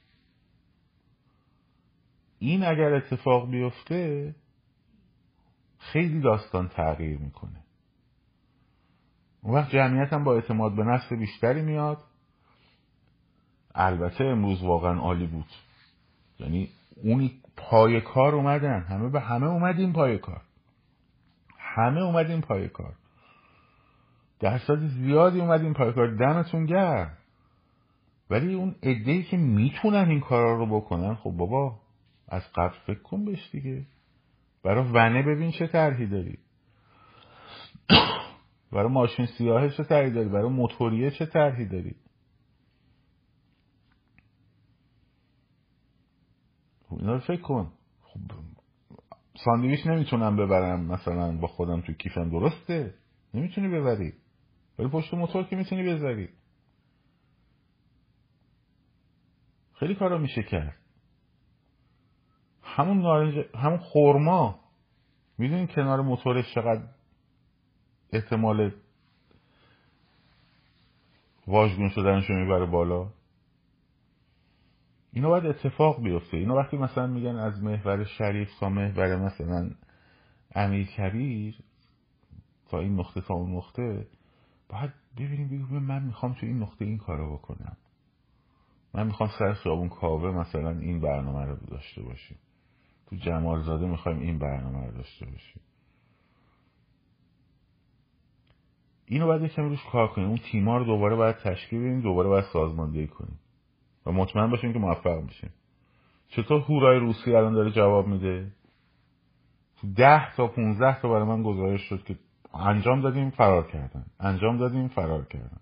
این اگر اتفاق بیفته خیلی داستان تغییر می‌کنه. اون وقت جمعیت هم با اعتماد به نفس بیشتری میاد. البته امروز واقعا عالی بود. یعنی اونی پای کار اومدن. همه به همه اومدیم پای کار. همه اومدیم پای کار. درصد زیادی اومدیم پای کار. دمتون گرم. ولی اون ای که می‌تونن این کارا رو بکنن خب بابا از قبل فکر کن بهش دیگه. برای ونه ببین چه طرحی داری. برای ماشین سیاهه چه طرحی داری. برای موتوریه چه طرحی داری. خب اینا رو فکر کن. خب ساندویچ نمی‌تونم ببرم مثلا با خودم تو کیفم. درسته؟ نمی‌تونی ببری. ولی پشت موتور که می‌تونی بذاری. خیلی کارا میشه کرد. همون نارنج همون خورما می‌دونین کنار موتورش چقدر احتمال واژگون شدنشو می‌بره بالا؟ اینا باید اتفاق بیفته. اینا وقتی مثلا میگن از محور شریف تا محور مثلا امیر کبیر تا این نقطه تا اون نقطه باید ببینیم بگیم من می‌خوام تو این نقطه این کارو بکنم. من می‌خوام سر خیابون کاوه مثلا این برنامه رو داشته باشیم. تو جمال زاده می‌خوایم این برنامه رو داشته باشیم. اینو باید یکم روش کار کنیم. اون تیما رو دوباره باید تشکیل بدیم دوباره باید سازماندهی کنیم. و مطمئن باشیم که موفق میشیم. چطور هورای روسی الان داره جواب میده؟ ده تا پونزده تا برای من گزارش شد که انجام دادیم فرار کردن. انجام دادیم فرار کردن.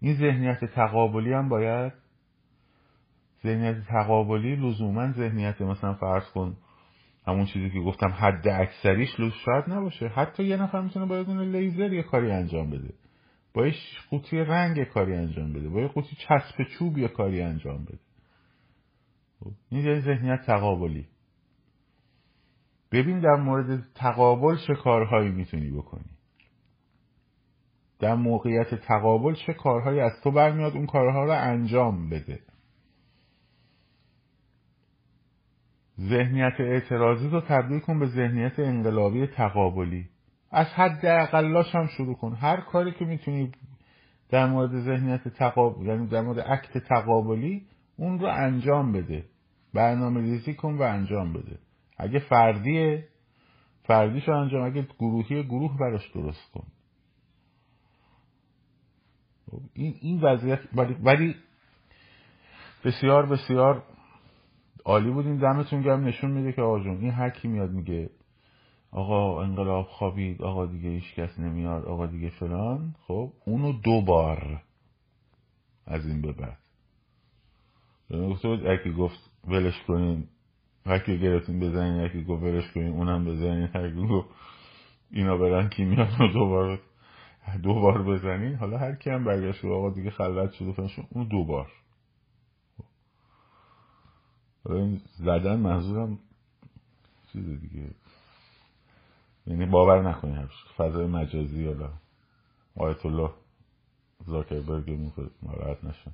این ذهنیت تقابلی هم باید ذهنیت تقابلی لزوما ذهنیت مثلا فرض کن همون چیزی که گفتم حد اکثریش لوس شاید نباشه. حتی یه نفر می‌تونه با یه لیزر یه کاری انجام بده. با یه قوطی رنگ کاری انجام بده. با یه قوطی چسب چوب یه کاری انجام بده. خب، این یه ذهنیت تقابلی. ببین در مورد تقابل چه کارهایی می‌تونی بکنی. در موقعیت تقابل چه کارهایی از تو برمیاد اون کارها رو انجام بده. ذهنیت اعتراضی رو تبدیل کن به ذهنیت انقلابی تقابلی. از حد اقلاش هم شروع کن. هر کاری که می‌تونی در مورد ذهنیت تقابل یعنی در مورد عکت تقابلی اون رو انجام بده. برنامه ریزی کن و انجام بده. اگه فردیه فردیش رو انجام اگه گروهی گروه براش درست کن. این این وضعیت ولی بسیار بسیار عالی بودیم دمتون گرم نشون میده که آقا این هر کی میاد میگه آقا انقلاب خوابید آقا دیگه هیچ کس نمیاد آقا دیگه فلان. خب اونو دو بار از این به بعد. گفته بود اکی گفت ولش کنین هرکی گرفتین بزنین یکی گفت ولش کنین اونم بزنین. هرکی گفت اینا برن کی میاد دوبار دو بار بزنین. حالا هر کی هم برگشت آقا دیگه خلوت شده فنشون اون دو بار. زدن منظورم چیز دیگه. یعنی باور نکنی فضای مجازی حالا آیت الله زاکربرگ ناراحت نشن.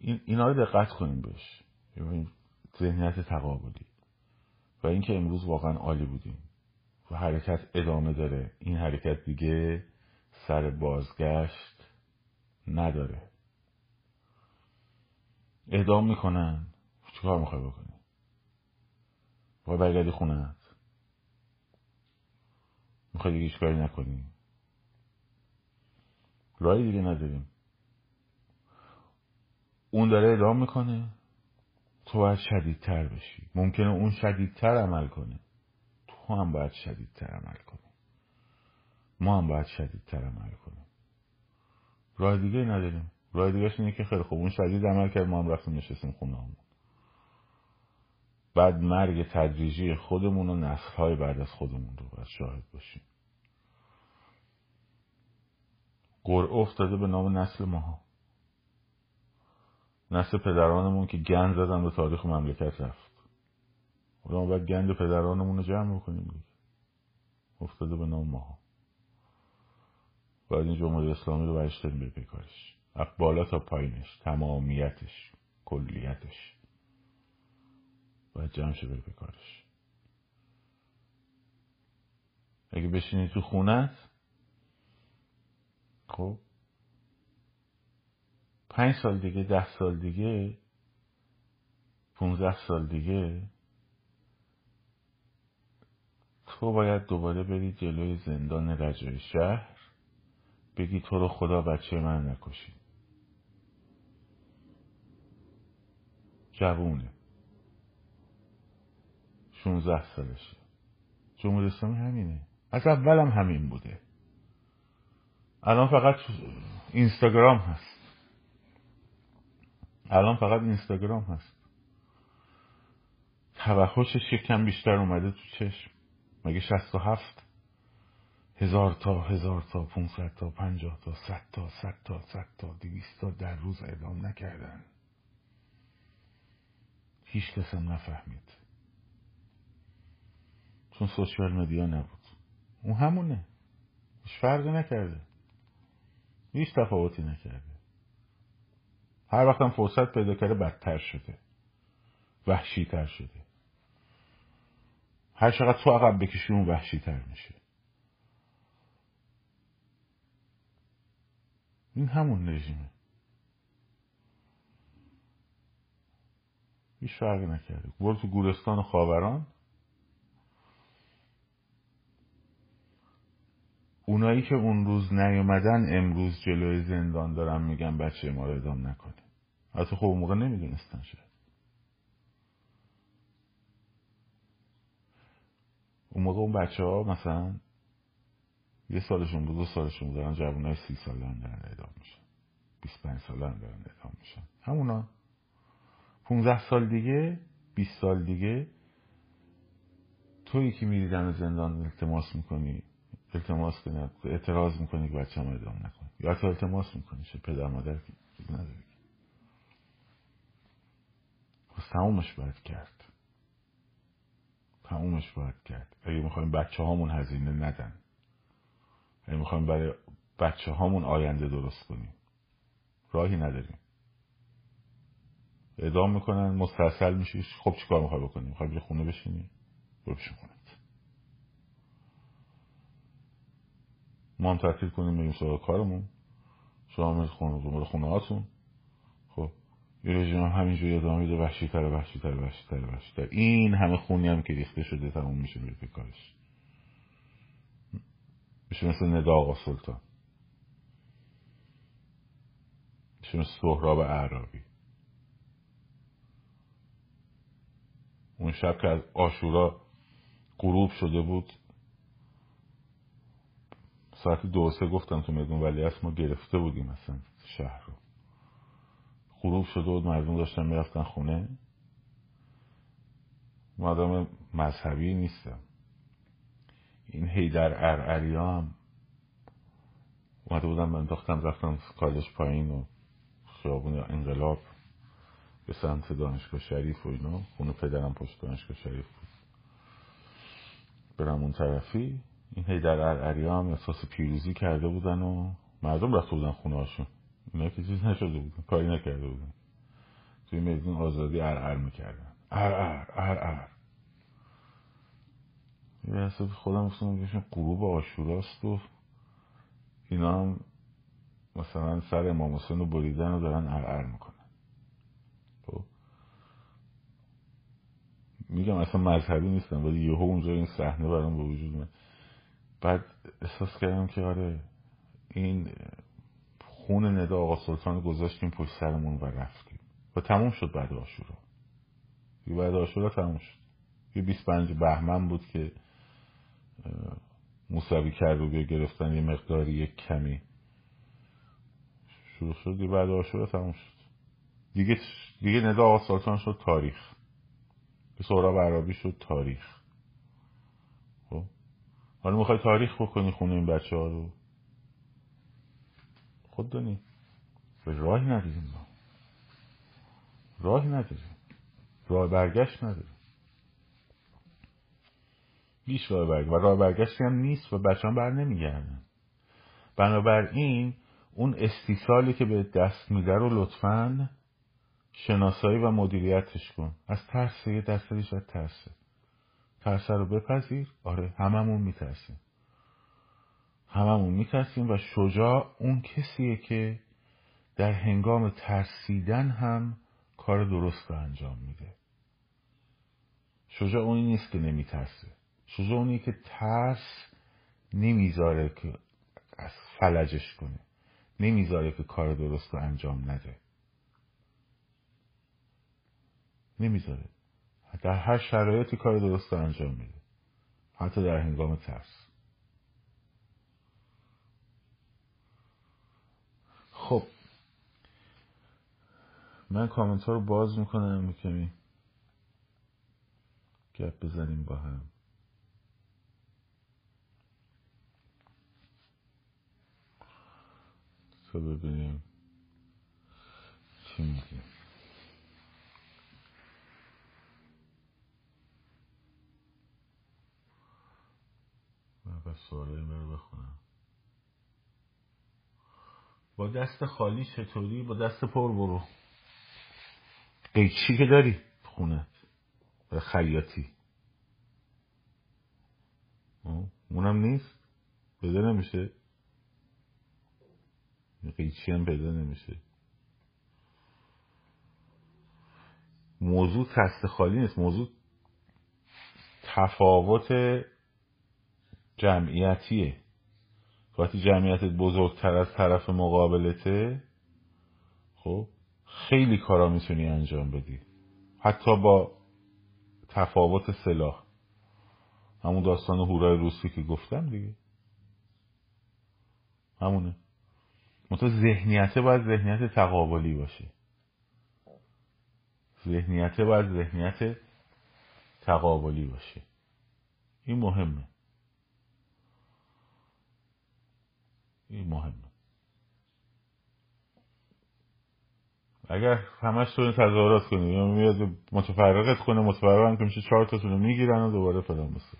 این اینا رو دقت کنیم بهش. ذهنیت تقابلی. و اینکه امروز واقعا عالی بودیم. و حرکت ادامه داره. این حرکت دیگه سر بازگشت نداره. اعدام می‌کنن. چیکار می‌خوای بکنی؟ باید برگردی خونت می‌خوای دیگه کاری نکنی. راهی دیگه نداریم. اون داره اعدام می‌کنه. تو باید شدیدتر بشی. ممکنه اون شدیدتر عمل کنه. تو هم باید شدیدتر عمل کنی. ما هم باید شدیدتر عمل کنیم. راه دیگه نداریم. راه دیگه اینه که خیلی خوب. اون شدید عمل کرد ما هم رفتیم نشستیم خونه همون بعد مرگ تدریجی خودمون و نسل های بعد از خودمون رو باید شاهد باشیم. قرعه افتاده به نام نسل ماها. نسل پدرانمون که گن زدن به تاریخ مملکت رفت. حالا ما باید گند پدرانمون رو جمع بکنیم افتاده به نام ماها. باید این جمهوری اسلامی رو برش داریم به کارش بالا تا پایینش تمامیتش کلیتش. باید جمع شه بره کارش. اگه بشینی تو خونت خب پنج سال دیگه ده سال دیگه پونزده سال دیگه تو باید دوباره بری جلوی زندان رجای شهر بگی تو رو خدا بچه من نکشید. جوونه. شونزده سالشه. جمهوری اسلامی همینه. از اولم همین بوده. الان فقط اینستاگرام هست. الان فقط اینستاگرام هست. توحشش یک کم بیشتر اومده تو چشم. مگه شست و هفت؟ هزار تا هزار تا پونصد تا پنجاه تا صد تا صد تا صد تا دویست تا در روز اعدام نکردن. هیچ کس هم نفهمید. چون سوشیال مدیا نبود. اون همونه. هیچ فرقی نکرده. هیچ تفاوتی نکرده. هر وقتم فرصت پیدا کرده بدتر شده. وحشیتر شده. هر چقدر تو عقب بکشی اون وحشیتر میشه. این همون رژیمه. هیچ فرقی نکرده. برو تو گورستان خاوران. اونایی که اون روز نیومدن امروز جلوی زندان دارن میگن بچه ما رو ادام نکنیم حتی خب اون موقع نمی‌دونستن شد اون موقع اون بچه ها مثلا یه سالشون بود دو سالشون بود دارن جوان های سی ساله هم دارن ادام میشن. بیست پنج ساله هم دارن ادام میشن. همونا پونزه سال دیگه بیست سال دیگه تویی که میری دم زندان التماس می‌کنی التماس کنی اعتراض می‌کنی که بچه هم ادام نکنی یا تو التماس می‌کنی چه پدر مادر چیز نداری. پس تمومش باید کرد. تمومش باید کرد. اگه می‌خوایم بچه هامون هزینه ندن اگه می‌خوایم برای بچه هامون آینده درست کنیم راهی نداریم. اعدام می‌کنن مستحصل میشیش خب چیکار می‌خوای بکنیم می‌خوای خونه بشینی؟ برو پیش خونت. ما هم کنیم بریم سراغ کارمون. شما میرید خونه خونه هاتون خب یه رژیم هم همینجوری ادامه میده. وحشیتر وحشیتر وحشیتر وحشیتر این همه خونی هم که ریخته شده تموم میشه میره کارش. میشه مثل ندا آقا سلطان. میشه مثل سهراب اعرابی. اون شب که از آشورا غروب شده بود ساعت دو سه گفتم تو میدون ولی ما گرفته بودیم اصلا شهر رو. غروب شده بود مردم داشتن می‌رفتن خونه. مادام مذهبی نیستم. این هیدر ارعریا هم اومده بودم من داختم رفتم کالج پایین و خیابون انقلاب. به سمت دانشگاه شریف و اینا. خونه پدرم پشت دانشگاه شریف بود. برم اون طرفی. این هیدر ارعریا هم احساس پیروزی کرده بودن و مردم رفته بودن خونه هاشون. اینا که چیز نشده بودن کاری نکرده بودن. توی میدون آزادی ار می‌کردن. ار ار ار ار. یه حساب خودم گفتم بهشون غروب آشوراست و اینا هم مثلا سر امام حسین رو بریدن و دارن ار ار می‌کنن خب میگم اصلا مذهبی نیستم ولی یهو اونجا این صحنه برام به وجود من بعد احساس کردم که آره این خون ندا آقا سلطان گذاشتیم پشت سرمون و رفتیم. و تموم شد بعد آشورا. یه بعد آشورا تموم شد. یه 25 بهمن بود که موسوی کرد و گرفتن یه مقداری یک کمی. شروع شد یه بعد آشورا تموم شد. دیگه دیگه ندا آقا سلطان شد تاریخ. سهراب عربی شد تاریخ. خب؟ حالا می‌خوای تاریخ بکنی خونه این بچه ها رو؟ خود دانی به راهی نداریم ما. راهی نداریم. راه برگشت نداریم. بیش راه برگشت و راه برگشتی هم نیست و بچه هم بر نمیگردن. بنابراین اون استیصالی که به دست میده رو لطفا شناسایی و مدیریتش کن. از ترس یه دستش از ترسه. ترسه رو بپذیر. آره هممون میترسیم. هممون میترسیم و شجاع اون کسیه که در هنگام ترسیدن هم کار درست رو انجام میده. شجاع اونی نیست که نمیترسه. شجاع اونی که ترس نمی‌ذاره که از فلجش کنه. نمی‌ذاره که کار درست رو انجام نده. نمی‌ذاره. در هر شرایطی کار درست رو انجام میده. حتی در هنگام ترس. خب. من کامنت رو باز می‌کنم کمی گپ بزنیم با هم. تا ببینیم چی میگه. بس سوال این رو بخونم. با دست خالی چطوری؟ با دست پر برو. قیچی که داری. خونت خیاطی. اونم نیست؟ پیدا نمیشه. قیچی هم پیدا نمیشه. موضوع تست خالی نیست. موضوع تفاوت جمعیتیه. وقتی جمعیتت بزرگتر از طرف مقابلته خب خیلی کارا می‌تونی انجام بدی. حتی با تفاوت سلاح. همون داستان هورای روسی که گفتم دیگه. همونه. منتها ذهنیته باید ذهنیت تقابلی باشه. ذهنیته باید ذهنیت تقابلی باشه. این مهمه. این مهمه اگر همش تو تظاهرات کنی یا میاد متفرقت کنه متفرق هم که میشه چهار تاتون رو می‌گیرن و دوباره فلان بسه.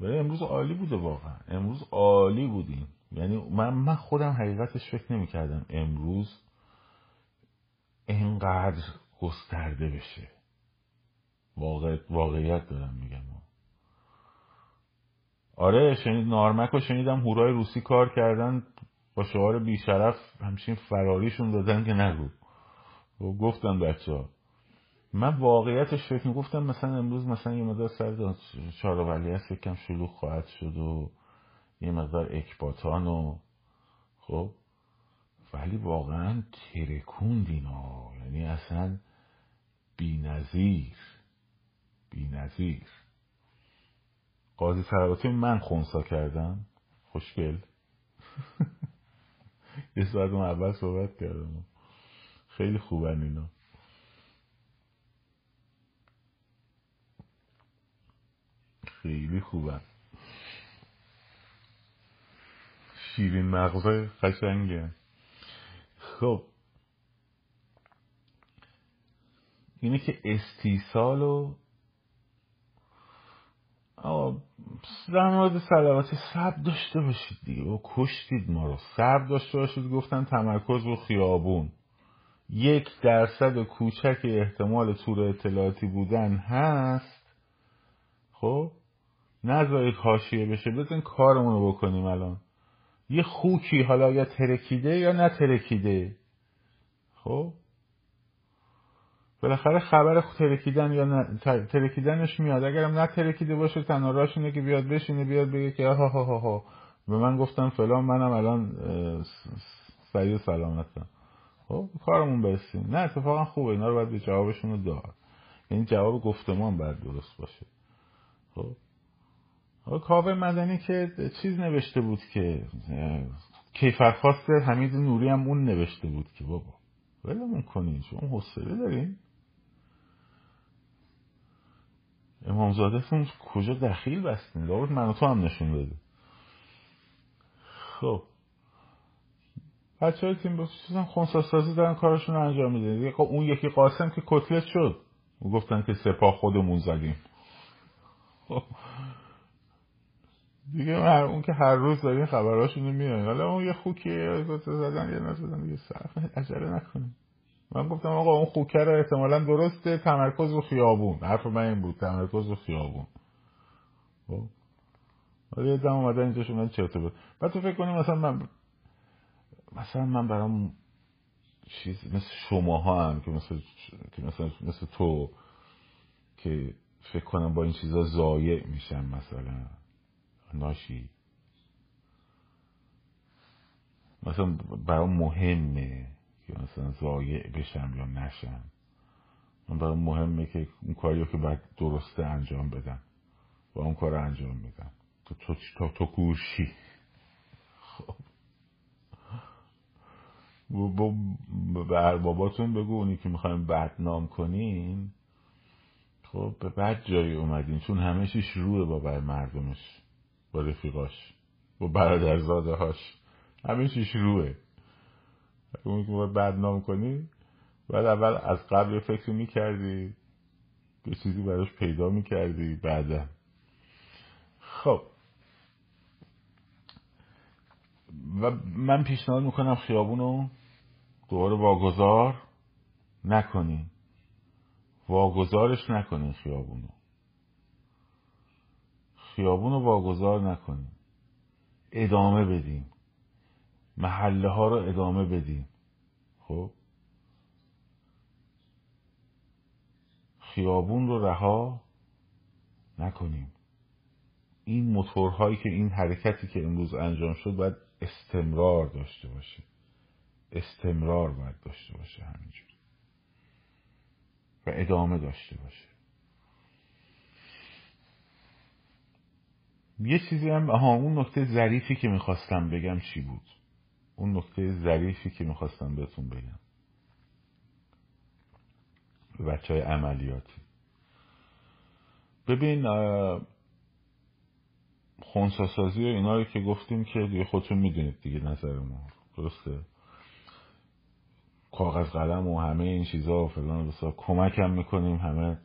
ولی امروز عالی بوده واقعا. امروز عالی بودیم. یعنی من, من خودم حقیقتش فکر نمی کردم امروز اینقدر گسترده بشه. واقع... واقعیت دارم میگم. آره شنید نارمک رو شنیدم هورای روسی کار کردن با شعار بیشرف همچین فراریشون دادن که نگو. و گفتن بچه ها من واقعیتش فکر می‌گفتم مثلا امروز مثلا یه مدار سر چهار هست یکم شلوغ خواهد شد و یه مقدار اکباتان و خب؟ ولی واقعا ترکوند اینا یعنی اصلا بی نظیر بی نظیر قاضی سرواتی من خونسا کردم. خوشگل. [LAUGHS] یه ساعت اول صحبت کردم. خیلی خوبن اینا خیلی خوبن شیرین مغزه قشنگه. خب. اینه که استیصال و در مورد سلواتی سب داشته باشید دیگه و کشتید ما رو. سب داشته باشید گفتن تمرکز رو خیابون. یک درصد کوچک احتمال تور اطلاعاتی بودن هست. خب؟ نذارید حاشیه بشه بزن کارمون رو بکنیم الان. یه خوکی حالا یا ترکیده یا نترکیده. خب؟ بالاخره خبر ترکیدن یا نه ترکیدنش میاد. اگرم نه ترکیده باشه تنها راش اینه که بیاد بشینه بیاد بگه که ها ها ها به من گفتم فلان منم الان سعی سلامتم. خب کارمون برسیم. نه اتفاقا خوبه. اینا رو باید به جوابشون رو داد. یعنی جواب گفتمان باید درست باشه. خب. کاوه مدنی که چیز نوشته بود که کیفرخواست حمید نوری هم اون نوشته بود که بابا ولمون کنین. چون حوصله دارین؟ امامزادهتون کجا دخیل بستین؟ لابد من تو هم نشون بده. خب. بچه های تیم بخصوصا خونساسازی دارن کارشون رو انجام میدن. خب اون یکی قاسم که کتلت شد. و گفتن که سپاه خودمون زدیم. خب. دیگه اون که هر روز دارین خبراشونو میاد حالا اون یه خوکیه زدن یه نزدن دیگه صرف عجله نکنیم من گفتم آقا اون خوکه رو احتمالا درسته تمرکز و خیابون. حرف من این بود تمرکز و خیابون. خب. ولی دم اومدن اینجا شما چرت بود بعد تو فکر کنیم مثلا من مثلا من برام چیز مثل شما هم که مثل که مثلا مثل تو که فکر کنم با این چیزا ضایع میشم مثلا. ناشی. مثلا برام مهمه. که مثلا ضایع بشم یا نشم. من برام مهمه که اون کاری که باید درسته انجام بدم و اون کار انجام میدم. تو تو تو, تو کورشی خب. به ارباباتون بگو اونی که می‌خوایم بدنام کنین خب به بد جایی اومدین چون همه چیش روه با بر مردمش با رفیقاش با برادرزاده هاش همه چیش روه. اونی که باید بدنام کنی بعد اول از قبل یه فکر می‌کردی یه چیزی براش پیدا می‌کردی بعدا. خب. و من پیشنهاد می‌کنم خیابونو دوباره واگذار نکنین واگذارش نکنین خیابونو. خیابونو واگذار نکنین ادامه بدین محله ها رو ادامه بدین. خب؟ خیابون رو رها نکنیم. این موتورهایی که این حرکتی که امروز انجام شد باید استمرار داشته باشه. استمرار باید داشته باشه همینجور. و ادامه داشته باشه. یه چیزی هم آها اون نکته ظریفی که می‌خواستم بگم چی بود؟ اون نکته ظریفی که می‌خواستم بهتون بگم. به بچه های عملیاتی. ببین خونساسازی و اینا رو که گفتیم که دیگه خودتون می‌دونید دیگه نظر ما. درسته؟ کاغذ قلم و همه این چیزا و فلان بسا. کمک هم می‌کنیم همه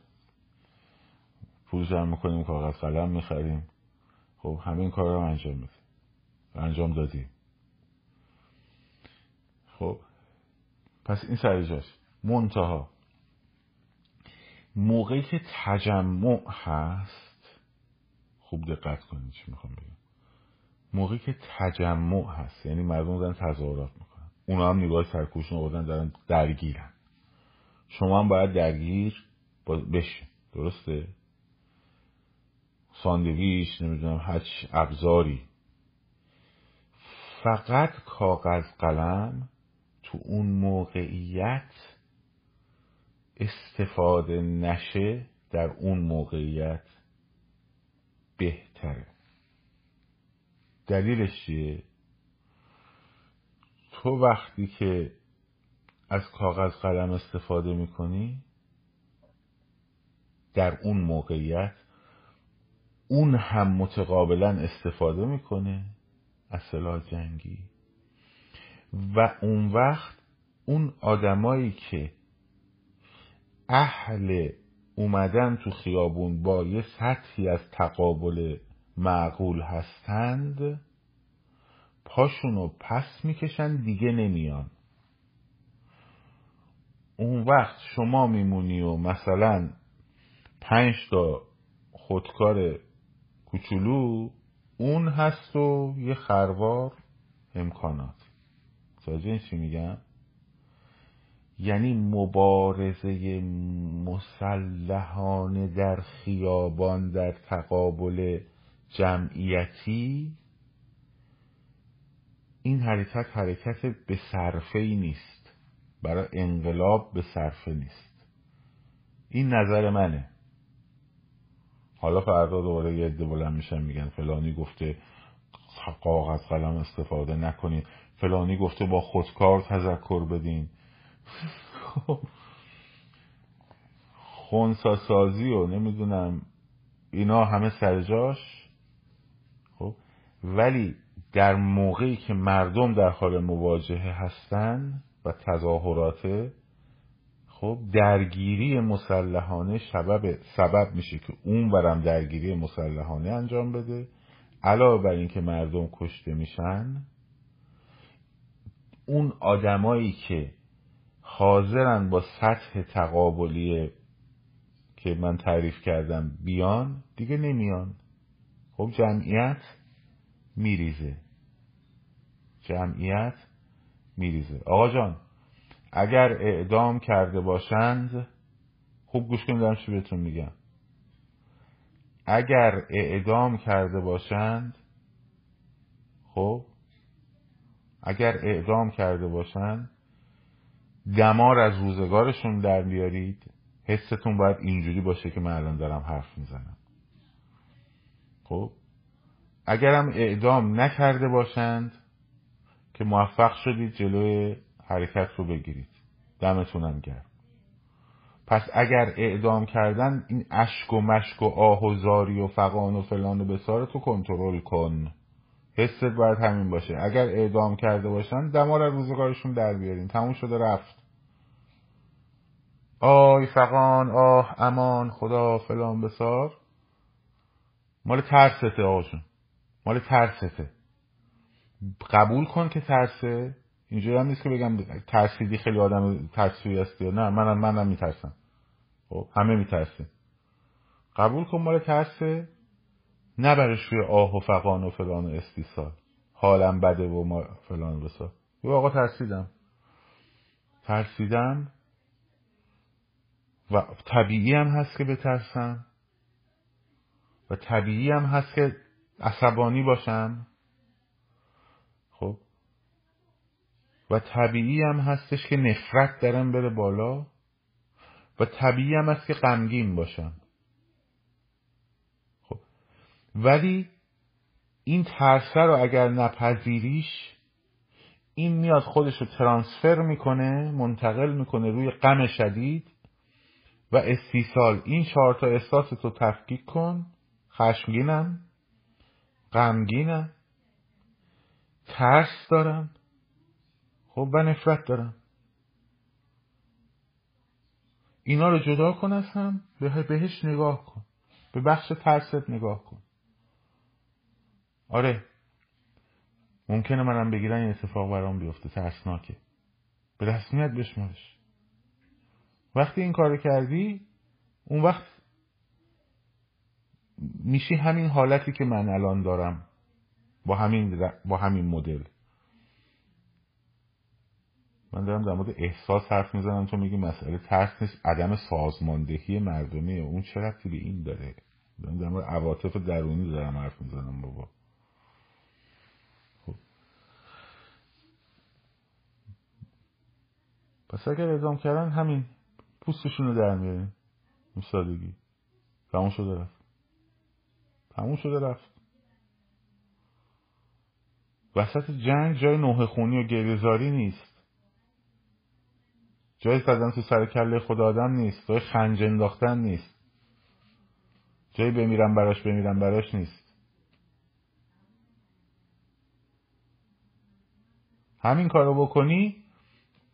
پول جمع می‌کنیم کاغذ قلم می‌خریم. خب همه این کار رو انجام میدیم. انجام دادیم. خب. پس این سر جاش منتها موقعی که تجمع هست خوب دقت کنید چی می‌خوام بگم. موقعی که تجمع هست یعنی مردم دارن تظاهرات می‌کنن. اونا هم نگاه سرکوشون آوردن دارن درگیرن. شما هم باید درگیر بشین درسته؟ ساندویش نمی‌دونم هیچ ابزاری. فقط کاغذ قلم تو اون موقعیت استفاده نشه در اون موقعیت بهتره. دلیلش چیه؟ تو وقتی که از کاغذ قلم استفاده می‌کنی در اون موقعیت اون هم متقابلا استفاده می‌کنه از سلاح جنگی. و اون وقت اون آدمایی که اهل اومدن تو خیابون با یه سطحی از تقابل معقول هستند پاشونو پس می‌کشن دیگه نمیان. اون وقت شما میمونی و مثلا پنج تا خودکار کوچولو اون هست و یه خروار امکانات. متوجه چی میگم؟ یعنی مبارزه مسلحانه در خیابان در تقابل جمعیتی این حرکت حرکت به صرفه ای نیست. برای انقلاب به صرفه نیست. این نظر منه. حالا فردا دوباره یه عده بلند میشن میگن فلانی گفته کاغذ قلم استفاده نکنین فلانی گفته با خودکار تذکر بدین. خونسا سازی و نمی‌دونم اینا همه سرجاش خب ولی در موقعی که مردم در حال مواجهه هستن و تظاهرات خب درگیری مسلحانه سبب سبب میشه که اون برم درگیری مسلحانه انجام بده. علاوه بر اینکه مردم کشته میشن اون آدمایی که حاضرن با سطح تقابلی که من تعریف کردم بیان دیگه نمیان. خب جمعیت میریزه. جمعیت میریزه. آقا جان اگر اعدام کرده باشند خوب گوش کنید دارم چی بهتون میگم. اگر اعدام کرده باشند خب اگر اعدام کرده باشند دمار از روزگارشون در بیارید. حستون باید اینجوری باشه که من الان دارم حرف می‌زنم. خب؟ اگرم اعدام نکرده باشند که موفق شدید جلوی حرکت رو بگیرید. دمتونم گرم. پس اگر اعدام کردن این اشک و مشک و آه و زاری و فقان و فلان و بسار تو کنترل کن. حست باید همین باشه. اگر اعدام کرده باشن دمار از روزگارشون در بیارین. تموم شده رفت. آی فقان آه امان خدا فلان بسار. مال ترسته آقاشون. مال ترسته. قبول کن که ترسه. اینجوری هم نیست که بگم ترسیدی خیلی آدم ترسوی هستی نه. منم منم میترسم. خب همه میترسیم قبول کن مال ترسه. نبرش روی آه و فقان و فلان و استیصال. حالم بده و ما فلان بسا یه آقا ترسیدم. ترسیدم؟ و طبیعی هم هست که بترسم؟ و طبیعی هم هست که عصبانی باشم؟ خب. و طبیعی هم هستش که نفرت درم بره بالا؟ و طبیعی هم هست که غمگین باشم؟ ولی این ترسه رو اگر نپذیریش این میاد خودش رو ترانسفر می‌کنه منتقل می‌کنه روی غم شدید و استیصال. این چهار تا احساس رو تفکیک کن. خشمگینم. غمگینم. ترس دارم. خب و نفرت دارم. اینا رو جدا کن از هم. بهش نگاه کن. به بخش ترست نگاه کن. آره. ممکنه منم بگیرن این اتفاق برام بیفته. ترسناکه. به رسمیت بشمارش. وقتی این کار کردی اون وقت میشی همین حالتی که من الان دارم. با همین با همین مدل. من دارم در مورد احساس حرف می‌زنم. تو میگی مسئله ترس نیست. عدم سازماندهی مردمی. اون چه به این داره؟ دارم در مورد عواطف درونی دارم حرف می‌زنم بابا. پس اگر اعدام کردن همین پوستشون رو در میاریم این سادگی تموم شده رفت. تموم شده رفت. وسط جنگ جای نوه خونی و گریزاری نیست. جای زدن تو سر کله خدا آدم نیست. جای خنج انداختن نیست. جای بمیرم براش بمیرم براش نیست. همین کارو بکنی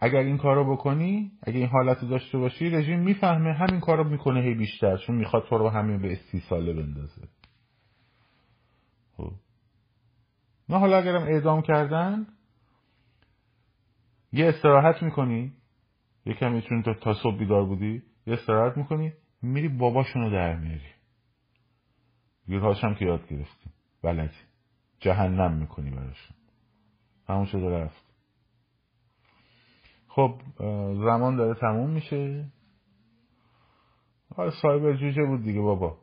اگر این کارو بکنی اگر این حالت داشته باشی رژیم می‌فهمه همین کارو می‌کنه هی بیشتر چون می‌خواد تو رو همین به استیصاله بندازه. خب. نه حالا اگرم اعدام کردن یه استراحت می‌کنی. یه کمی چون تا صبح بیدار بودی یه استراحت می‌کنی میری باباشونو در میاری. گیرهاش هم که یاد گرفتی. بلدی. جهنم می‌کنی براشون. همون شده رفت. خب زمان داره تموم میشه. آره صاحب جوجه بود دیگه بابا.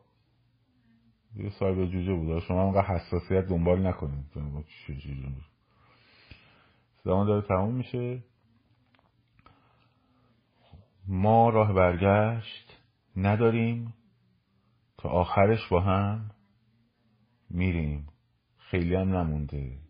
دیگه صاحب جوجه بود. شما انقدر حساسیت دنبال نکنید. زمان داره تموم میشه. ما راه برگشت نداریم. تا آخرش با هم میریم. خیلی هم نمونده.